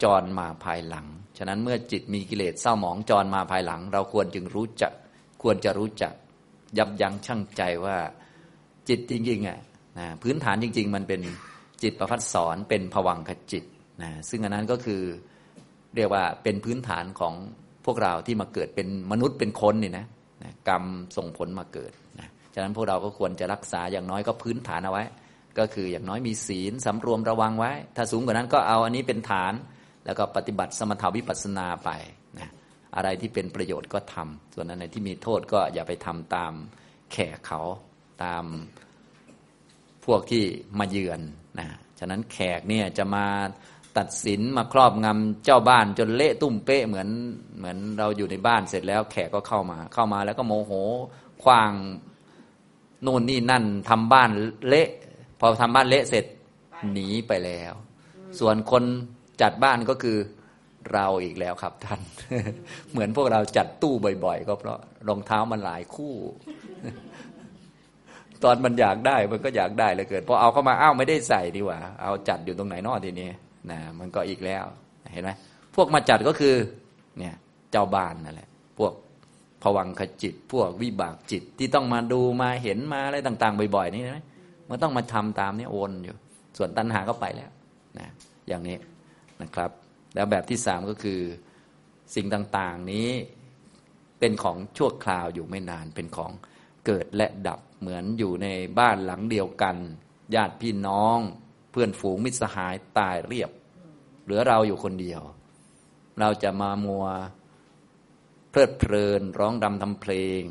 จรมาภายหลัง ฉะนั้นเมื่อจิตมีกิเลสเศร้าหมองจรมาภายหลัง เราควรจึงรู้จัก ควรจะรู้จัก ยับยั้งชั่งใจว่าจิตจริงๆอะนะพื้นฐานจริง ๆ มันเป็นจิตประพัสสอนเป็นผวังขจิตนะซึ่งอันนั้นก็คือเรียกว่าเป็นพื้นฐานของพวกเราที่มาเกิดเป็นมนุษย์เป็นคนนี่นะนะกรรมส่งผลมาเกิดนะฉะนั้นพวกเราก็ควรจะรักษาอย่างน้อยก็พื้นฐานเอาไว้ ก็คืออย่างน้อยมีศีลสำรวมระวังไว้ ถ้าสูงกว่านั้นก็เอาอันนี้เป็นฐาน แล้วก็ปฏิบัติสมถาวิปัสสนาไป อะไรที่เป็นประโยชน์ก็ทำส่วนอันไหนที่มีโทษก็อย่าไปทำตามแขกเขาตามพวกที่มาเยือนนะฉะนั้นแขกเนี่ยจะมาตัดสินมาครอบงำเจ้าบ้านจนเละตุ้มเป๊ะเหมือนเหมือนเราอยู่ในบ้านเสร็จแล้วแขกก็เข้ามาเข้ามาแล้วก็โมโหคว้างนู่นนี่นั่นทำบ้านเละพอทำบ้านเละเสร็จหนีไปแล้ว ส่วนคนจัดบ้านก็คือ เราอีกแล้วครับท่าน เหมือนพวกเราจัดตู้บ่อยๆ ก็เพราะรองเท้ามันหลายคู่ ตอนมันอยากได้มันก็อยากได้เลยเกิดพอเอาเข้ามาอ้าวไม่ได้ใส่ดีกว่า เอาจัดอยู่ตรงไหนนอทีนี้นะมันก็อีกแล้วเห็นไหมพวกมาจัดก็คือ เนี่ย เจ้าบ้านนั่นแหละ พวกผวังขจิต พวกวิบากจิตที่ต้องมาดูมาเห็นมาอะไรต่าง ๆ บ่อย ๆ นี่นะมันต้องมาทำตามนี้วนอยู่ ส่วนตัณหาก็ไปแล้วนะอย่างนี้นะครับ แล้วแบบที่สามก็คือสิ่งต่าง ๆ นี้เป็นของชั่วคราวอยู่ไม่นานเป็นของเกิดและดับเหมือนอยู่ในบ้านหลังเดียวกัน ญาติพี่น้อง เพื่อนฝูงมิตรสหายตายเรียบ เหลือเราอยู่คนเดียว เราจะมามัวเพลิดเพลินร้องดำทำเพลง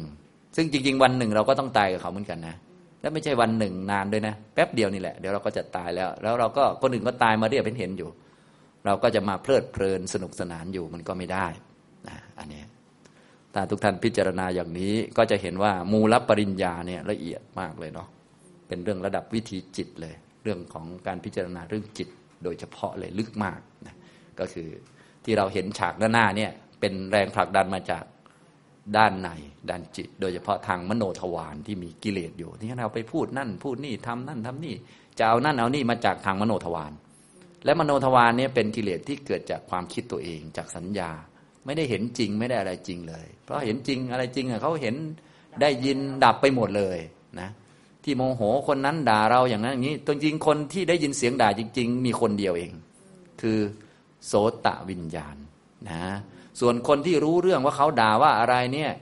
ซึ่งจริง ๆ วันหนึ่งเราก็ต้องตายกับเขาเหมือนกันนะและไม่ใช่วันหนึ่งนานด้วยนะ แป๊บเดียวนี่แหละเดี๋ยวเราก็จะตายแล้ว แล้วเราก็คนอื่นก็ตายมาเรียบเป็นเห็นอยู่ เราก็จะมาเพลิดเพลินสนุกสนานอยู่มันก็ไม่ได้นะอันนี้ถ้าทุกท่านพิจารณาอย่างนี้ก็จะเห็นว่ามูลปริญญาเนี่ยละเอียดมากเลยเนาะเป็นเรื่องระดับวิธีจิตเลย เรื่องของการพิจารณาเรื่องจิตโดยเฉพาะเลยลึกมากนะก็คือที่เราเห็นฉากด้านหน้าเนี่ยเป็นแรงผลักดันมาจากด้านในด้านจิต โดยเฉพาะทางมโนทวารที่มีกิเลสอยู่ที่เราไปพูดนั่น พูดนี่ทำนั่นทำนี่จะเอานั่นเอานี่มาจากทางมโนทวาร และมโนทวารเนี่ยเป็นกิเลสที่เกิดจากความคิดตัวเองจากสัญญา ไม่ได้เห็นจริงไม่ได้อะไรจริงเลย เพราะเห็นจริงอะไรจริงอะเขาเห็นได้ยินดับไปหมดเลยนะที่โมโหคนนั้นด่าเราอย่างนั้นอย่างนี้ตัวจริงคนที่ได้ยินเสียงด่าจริง ๆ มีคนเดียวเอง คือโสตวิญญาณนะส่วนคนที่รู้เรื่องว่าเขาด่าว่าอะไรเนี่ย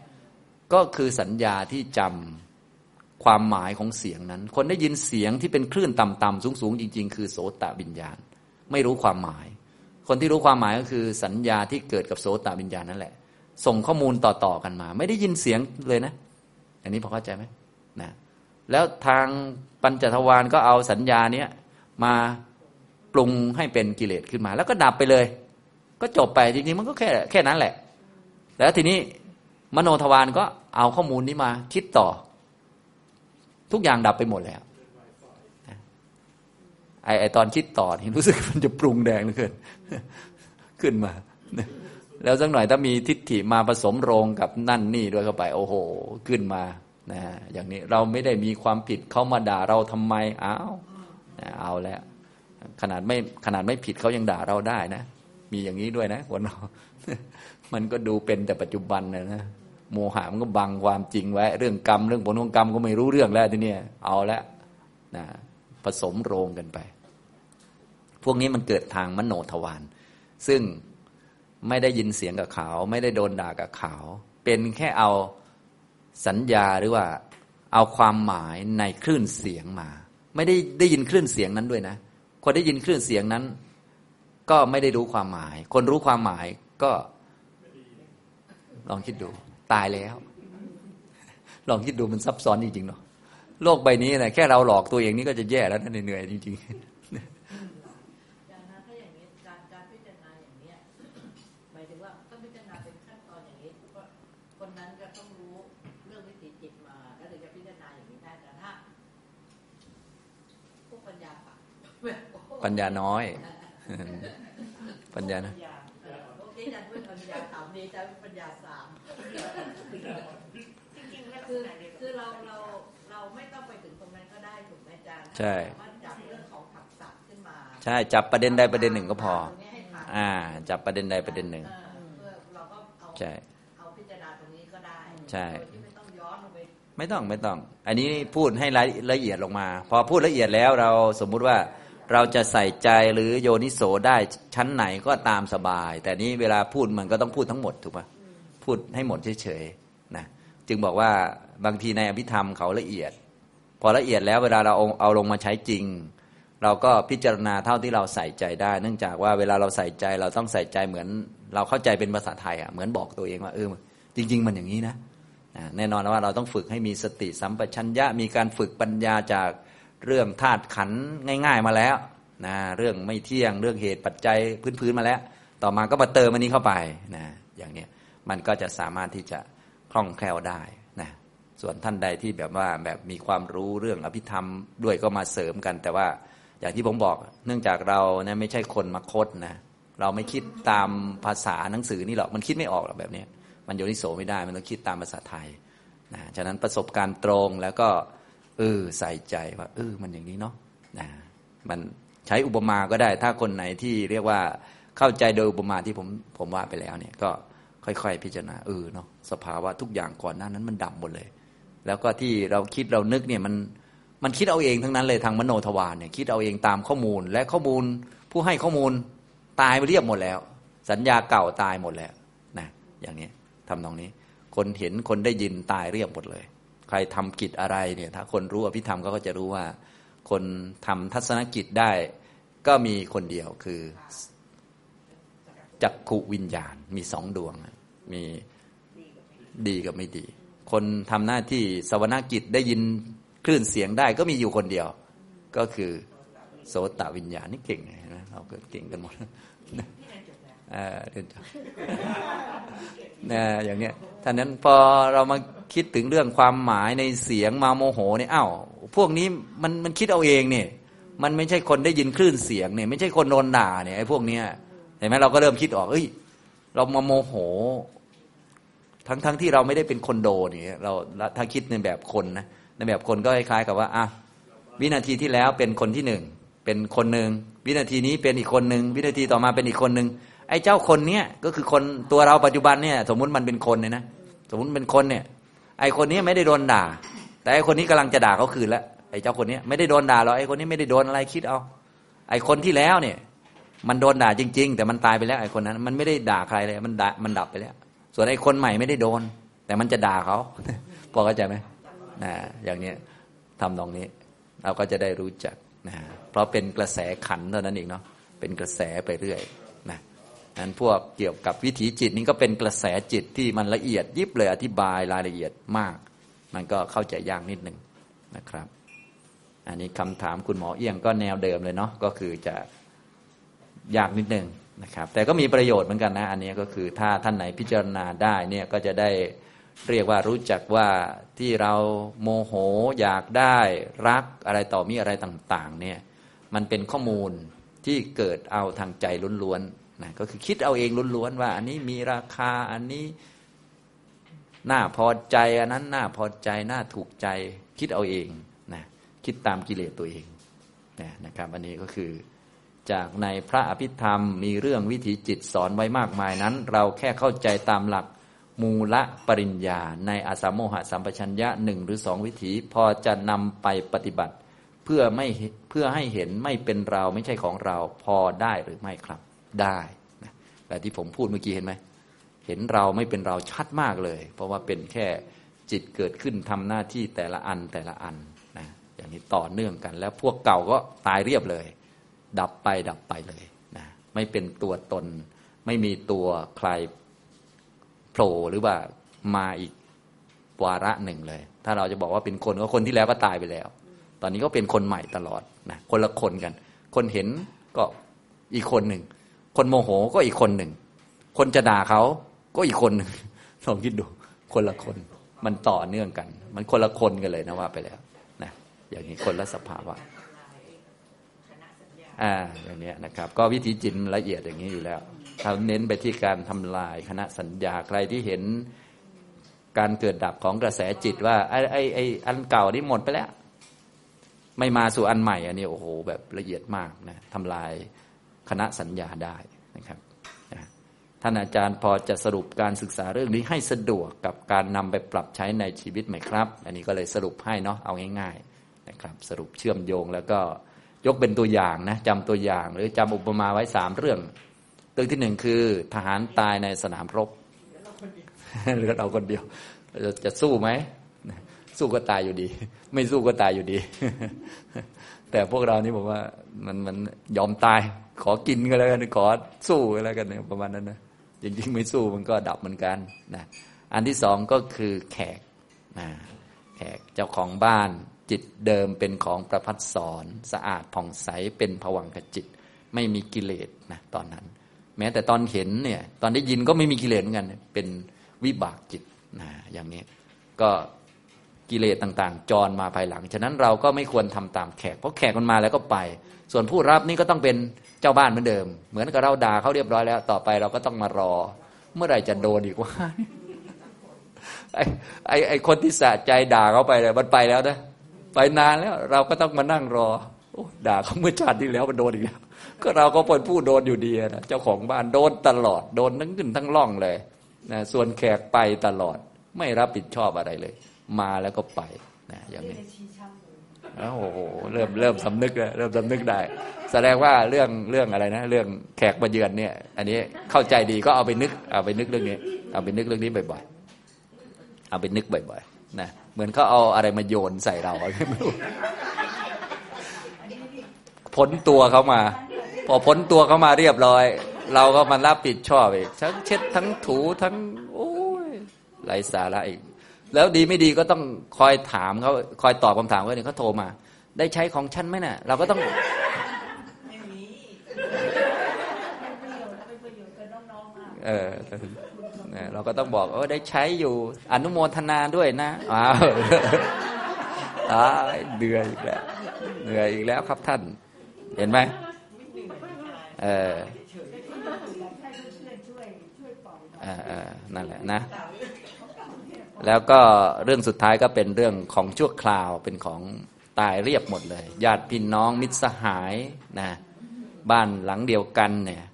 ก็คือสัญญาที่จำความหมายของเสียงนั้น คนได้ยินเสียงที่เป็นคลื่นต่ำๆสูงๆ จริง ๆ คือโสตวิญญาณ ไม่รู้ความหมาย คนที่รู้ความหมายก็คือสัญญาที่เกิดกับโสตวิญญาณนั่นแหละ ส่งข้อมูลต่อๆกันมา ไม่ได้ยินเสียงเลยนะ อันนี้พอเข้าใจไหมนะแล้วทางปัญจทวารก็เอาสัญญาเนี้ยมาปรุงให้เป็นกิเลสขึ้นมา แล้วก็ดับไปเลย ก็จบไปจริงๆมันก็แค่แค่นั้นแหละ แล้วทีนี้มโนทวารก็เอาข้อมูลนี้มาคิดต่อ ทุกอย่างดับไปหมดแล้ว ไอไอตอนคิดต่อนี่รู้สึกมันจะปรุงแดงเหลือเกินขึ้นมา แล้วสักหน่อยถ้ามีทิฏฐิมาผสมโรงกับนั่นนี่ด้วยเข้าไป โอ้โห ขึ้นมานะอย่างนี้เราไม่ได้มีความผิดเขามาด่าเราทำไมอ้าวเอาแล้วขนาดไม่ขนาดไม่ผิดเขายังด่าเราได้นะ มีอย่างนี้ด้วยนะคนเรามันก็ดูเป็นแต่ปัจจุบันนะนะโมหะมันก็บังความจริงไว้ เรื่องกรรม เรื่องผลของกรรมก็ไม่รู้เรื่องแล้วทีนี้เอาละนะผสมโรงกันไป พวกนี้มันเกิดทางมโนทวารซึ่งไม่ได้ยินเสียงกับเขา ไม่ได้โดนด่ากับเขา เป็นแค่เอาสัญญาหรือว่าเอาความหมายในคลื่นเสียงมา ไม่ได้ได้ยินคลื่นเสียงนั้นด้วยนะคนได้ยินคลื่นเสียงนั้น ก็ไม่ได้รู้ความหมาย คนรู้ความหมายก็ ลองคิดดู ตายแล้ว ลองคิดดูมันซับซ้อนจริงๆเนาะโลกใบนี้นะแค่เราหลอกตัวเองนี่ก็จะแย่แล้วนะเหนื่อยๆจริงจากนั้นถ้าอย่างนี้การการพิจารณาอย่างเนี้ยหมายถึงว่าต้องพิจารณาเป็นขั้นตอนอย่างนี้ว่าคนนั้นจะต้องรู้เรื่องวิถีจิตมา แล้วถึงจะพิจารณาอย่างนี้ได้แต่ถ้าพวกปัญญาปะ ๆ ปัญญาน้อย ปัญญานะพวกที่จะเป็นปัญญาสามนี้จะเป็นปัญญาสามจริงๆแล้วคือขณะเดียวคือเราเราเราไม่ต้องไปถึงตรงนั้นก็ได้ถูกไหมอาจารย์ใช่สามารถจับเรื่องของผักสัตว์ขึ้นมาใช่จับประเด็นใดประเด็นหนึ่งก็พอตรงนี้ให้ผ่านอ่า จับประเด็นใดประเด็นหนึ่งเออเพื่อเราก็เอาใช่เอาพิจารณาตรงนี้ก็ได้ใช่โดยที่ไม่ต้องย้อนลงไปไม่ต้องไม่ต้อง อันนี้พูดให้รายละเอียดลงมา พอพูดละเอียดแล้วเราสมมุติว่า เราจะใส่ใจหรือโยนิโสได้ชั้นไหนก็ตามสบาย แต่นี้เวลาพูดมันก็ต้องพูดทั้งหมดถูกปะพูดให้หมดเฉยๆนะจึงบอกว่าบางทีในอภิธรรมเขาละเอียด พอละเอียดแล้วเวลาเราเอาลงมาใช้จริง เราก็พิจารณาเท่าที่เราใส่ใจได้ เนื่องจากว่าเวลาเราใส่ใจเราต้องใส่ใจเหมือน เราเข้าใจเป็นภาษาไทยอะเหมือนบอกตัวเองว่าเออจริง ๆ มันอย่างนี้นะแน่นอนว่าเราต้องฝึกให้มีสติสัมปชัญญะมีการฝึกปัญญาจาก เรื่องธาตุขันง่าย ๆมาแล้วนะเรื่องไม่เที่ยงเรื่องเหตุปัจจัยพื้นๆมาแล้ว ต่อมาก็มาเติมอันนี้เข้าไปนะอย่างเนี้ยมันก็จะสามารถที่จะคล่องแคล่วได้นะส่วนท่านใดที่แบบว่าแบบมีความรู้เรื่องอภิธรรมด้วยก็มาเสริมกัน แต่ว่าอย่างที่ผมบอกเนื่องจากเราเนี่ยไม่ใช่คนมาคดนะเราไม่คิดตามภาษาหนังสือนี่หรอกมันคิดไม่ออกหรอกแบบนี้มันโยนิโสไม่ได้มันต้องคิดตามภาษาไทยนะฉะนั้นประสบการณ์ตรงแล้วก็ เออใส่ใจว่า เออ มันอย่างนี้เนาะนะมันใช้อุปมาก็ได้ ถ้าคนไหนที่เรียกว่าเข้าใจโดยอุปมาที่ผมผมว่าไปแล้วเนี่ยก็ค่อยๆ พิจารณาเออเนาะสภาวะทุกอย่างก่อนหน้านั้นมันดับหมดเลย แล้วก็ที่เราคิดเรานึกเนี่ยมันมันคิดเอาเองทั้งนั้นเลยทางมโนทวารเนี่ยคิดเอาเองตามข้อมูล และข้อมูลผู้ให้ข้อมูลตายไปเรียบหมดแล้ว สัญญาเก่าตายหมดแล้วนะอย่างนี้ทำตรงนี้ คนเห็นคนได้ยินตายเรียบหมดเลย ใครทำกิจอะไรเนี่ยถ้าคนรู้อภิธรรมก็จะรู้ว่า คนทำทัศนกิจได้ ก็มีคนเดียวคือจักขุวิญญาณมีสองดวง มีดีกับไม่ดี คนทำหน้าที่สวนากิจได้ยินคลื่นเสียงได้ก็มีอยู่คนเดียว ก็คือโสตวิญญาณนี่เก่งเห็นไหมเราเกิดเก่งกันหมด เออเดินนะอย่างเนี้ยท่านั้นพอเรามาคิดถึงเรื่องความหมายในเสียงมาโมโหเนี่ยอ้าวพวกนี้มันมันคิดเอาเองเนี่ยมันไม่ใช่คนได้ยินคลื่นเสียงเนี่ยไม่ใช่คนโดนด่าเนี่ยไอ้พวกเนี้ยเห็นไหมเราก็เริ่มคิดออกเอ้ย เรามาโมโห ทั้งทั้งที่เราไม่ได้เป็นคนโดนเนี่ยเราถ้าคิดในแบบคนนะในแบบคนก็คล้ายๆกับว่าอะวินาทีที่แล้วเป็นคนที่หนึ่งเป็นคนหนึ่งวินาทีนี้เป็นอีกคนหนึ่งวินาทีต่อมาเป็นอีกคนหนึ่ง ไอ้เจ้าคนเนี้ยก็คือคนตัวเราปัจจุบันเนี่ย สมมุติมันเป็นคนเนี่ยนะสมมุติเป็นคนเนี่ย ไอ้คนนี้ไม่ได้โดนด่า แต่ไอ้คนนี้กำลังจะด่าเขาคืนแล้วไอ้เจ้าคนนี้ไม่ได้โดนด่าหรอกไอ้คนนี้ไม่ได้โดนอะไรคิดเอา ไอ้คนที่แล้วเนี่ย มันโดนด่าจริง ๆ แต่มันตายไปแล้วไอ้คนนั้น มันไม่ได้ด่าใครเลยมันด่ามันดับไปแล้ว ส่วนไอ้คนใหม่ไม่ได้โดน แต่มันจะด่าเขาพอเข้าใจไหมนะอย่างเนี้ยทำตรงนี้ เราก็จะได้รู้จักนะเพราะเป็นกระแสขันเท่านั้นเองเนาะเป็นกระแสไปเรื่อย นะนั้นพวกเกี่ยวกับวิถีจิตนี้ก็เป็นกระแสจิตที่มันละเอียดยิบเลยอธิบายรายละเอียดมาก มันก็เข้าใจยากนิดหนึ่งนะครับ อันนี้คำถามคุณหมอเอี้ยงก็แนวเดิมเลยเนาะก็คือจะยากนิดหนึ่งนะครับ แต่ก็มีประโยชน์เหมือนกันนะ อันนี้ก็คือถ้าท่านไหนพิจารณาได้เนี่ยก็จะได้เรียกว่ารู้จักว่าที่เราโมโหอยากได้รักอะไรต่อมีอะไรต่าง ๆ เนี่ยมันเป็นข้อมูลที่เกิดเอาทางใจล้วนๆ นะก็คือคิดเอาเองล้วนๆว่า อันนี้มีราคาอันนี้น่าพอใจอันนั้นน่าพอใจน่าถูกใจ คิดเอาเองนะคิดตามกิเลสตัวเองนะนะครับ อันนี้ก็คือจากในพระอภิธรรมมีเรื่องวิถีจิตสอนไว้มากมายนั้น เราแค่เข้าใจตามหลักมูละปริญญา ในอาสามโมหะสัมปชัญญะหนึ่งหรือสองวิถีพอจะนำไปปฏิบัติ เพื่อไม่เพื่อให้เห็นไม่เป็นเราไม่ใช่ของเราพอได้หรือไม่ครับ ได้นะแต่ที่ผมพูดเมื่อกี้เห็นไหมเห็นเราไม่เป็นเราชัดมากเลย เพราะว่าเป็นแค่จิตเกิดขึ้นทำหน้าที่แต่ละอันแต่ละอันนะอย่างนี้ต่อเนื่องกัน แล้วพวกเก่าก็ตายเรียบเลย ดับไปดับไปเลยนะไม่เป็นตัวตน ไม่มีตัวใครโผล่หรือว่ามาอีกวาระหนึ่งเลย ถ้าเราจะบอกว่าเป็นคนก็คนที่แล้วก็ตายไปแล้ว ตอนนี้ก็เป็นคนใหม่ตลอดนะคนละคนกัน คนเห็นก็อีกคนหนึ่ง คนโมโหก็อีกคนหนึ่ง คนจะด่าเขาก็อีกคนหนึ่งลองคิดดู คนละคน มันต่อเนื่องกัน มันคนละคนกันเลยนะว่าไปแล้วนะอย่างนี้คนละสภาวะอ่าอย่างเนี้ยนะครับ ก็วิธีจิตมันละเอียดอย่างนี้อยู่แล้วเขาเน้นไปที่การทำลายคณะสัญญาใครที่เห็นการเกิดดับของกระแสจิตว่าไอ้ไอ้ไอ้อันเก่านี่หมดไปแล้ว ไม่มาสู่อันใหม่ อันนี้โอ้โห แบบละเอียดมากนะทำลาย คณะสัญญาได้นะครับท่านอาจารย์พอจะสรุปการศึกษาเรื่องนี้ให้สะดวกกับการนำไปปรับใช้ในชีวิตไหมครับ อันนี้ก็เลยสรุปให้เนาะเอาง่ายๆนะครับสรุปเชื่อมโยงแล้วก็ยกเป็นตัวอย่างนะจำตัวอย่าง หรือจำอุปมาไว้สามเรื่อง เรื่องที่หนึ่งคือทหารตายในสนามรบเหลือเราคนเดียวเราจะสู้ไหมสู้ก็ตายอยู่ดี ไม่สู้ก็ตายอยู่ดี แต่พวกเรานี่บอกว่ามันมันยอมตาย ขอกินก็แล้วกันขอสู้ก็แล้วกันประมาณนั้นนะจริงๆไม่สู้มันก็ดับเหมือนกันนะอันที่สองก็คือแขกนะแขกเจ้าของบ้านจิตเดิมเป็นของประพัดสอนสะอาดผ่องใสเป็นผวังขจิต ไม่มีกิเลสนะตอนนั้น แม้แต่ตอนเห็นเนี่ยตอนได้ยินก็ไม่มีกิเลสเหมือนกัน เป็นวิบากจิตนะอย่างนี้ก็กิเลสต่างๆ จรมาภายหลัง ฉะนั้นเราก็ไม่ควรทำตามแขก เพราะแขกมันมาแล้วก็ไป ส่วนผู้รับนี่ก็ต้องเป็นเจ้าบ้านเหมือนเดิม เหมือนกับเราด่าเขาเรียบร้อยแล้ว ต่อไปเราก็ต้องมารอ เมื่อไหร่จะโดนอีกว่าไอ้ไอ้ไอ้คนที่สะใจด่าเขาไปเลยมันไปแล้วนะไปนานแล้ว เราก็ต้องมานั่งรอโอ้ด่าเขาเมื่อชาติที่แล้วมันโดนอีกแล้วก็เราก็เป็นผู้โดนอยู่ดีนะเจ้าของบ้านโดนตลอดโดนทั้งขึ้นทั้งล่องเลยนะส่วนแขกไปตลอด ไม่รับผิดชอบอะไรเลย มาแล้วก็ไปนะอย่างนี้ โอ้โหเริ่มเริ่มสำนึกแล้วเริ่มสำนึกได้ แสดงว่าเรื่องเรื่องอะไรนะ เรื่องแขกมาเยือนเนี่ย อันนี้เข้าใจดีก็เอาไปนึก เอาไปนึกเรื่องนี้ เอาไปนึกเรื่องนี้บ่อยๆเอาไปนึกบ่อยๆนะเหมือนเขาเอาอะไรมาโยนใส่เราไม่รู้พ้นตัวเขามา พอพ้นตัวเขามาเรียบร้อย เราก็มารับผิดชอบอีกทั้งเช็ดทั้งถูทั้งโอ้ยไรสาระอีก แล้วดีไม่ดีก็ต้องคอยถามเขาคอยตอบคำถามเขาเนี่ยเขาโทรมา ได้ใช้ของฉันไหมน่ะ เราก็ต้องไม่มีเป็นประโยชน์เป็นประโยชน์กับน้องๆเออเนี่ยเราก็ต้องบอกเออได้ใช้อยู่อนุโมทนาด้วยนะอ้าวตายเหนื่อยอีกแล้วเหนื่อยอีกแล้วครับท่าน เห็นไหมเออเออนั่นแหละนะ แล้วก็เรื่องสุดท้ายก็เป็นเรื่องของชั่วคราวเป็นของตายเรียบหมดเลย ญาติพี่น้องมิตรสหายนะบ้านหลังเดียวกันเนี่ย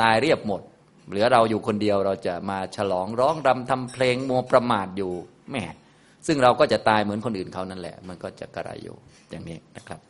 ตายเรียบหมด เหลือเราอยู่คนเดียวเราจะมาฉลองร้องรำทำเพลงมัวประมาทอยู่แหม่ซึ่งเราก็จะตายเหมือนคนอื่นเขานั่นแหละ มันก็จะกระไรอยู่อย่างนี้นะครับ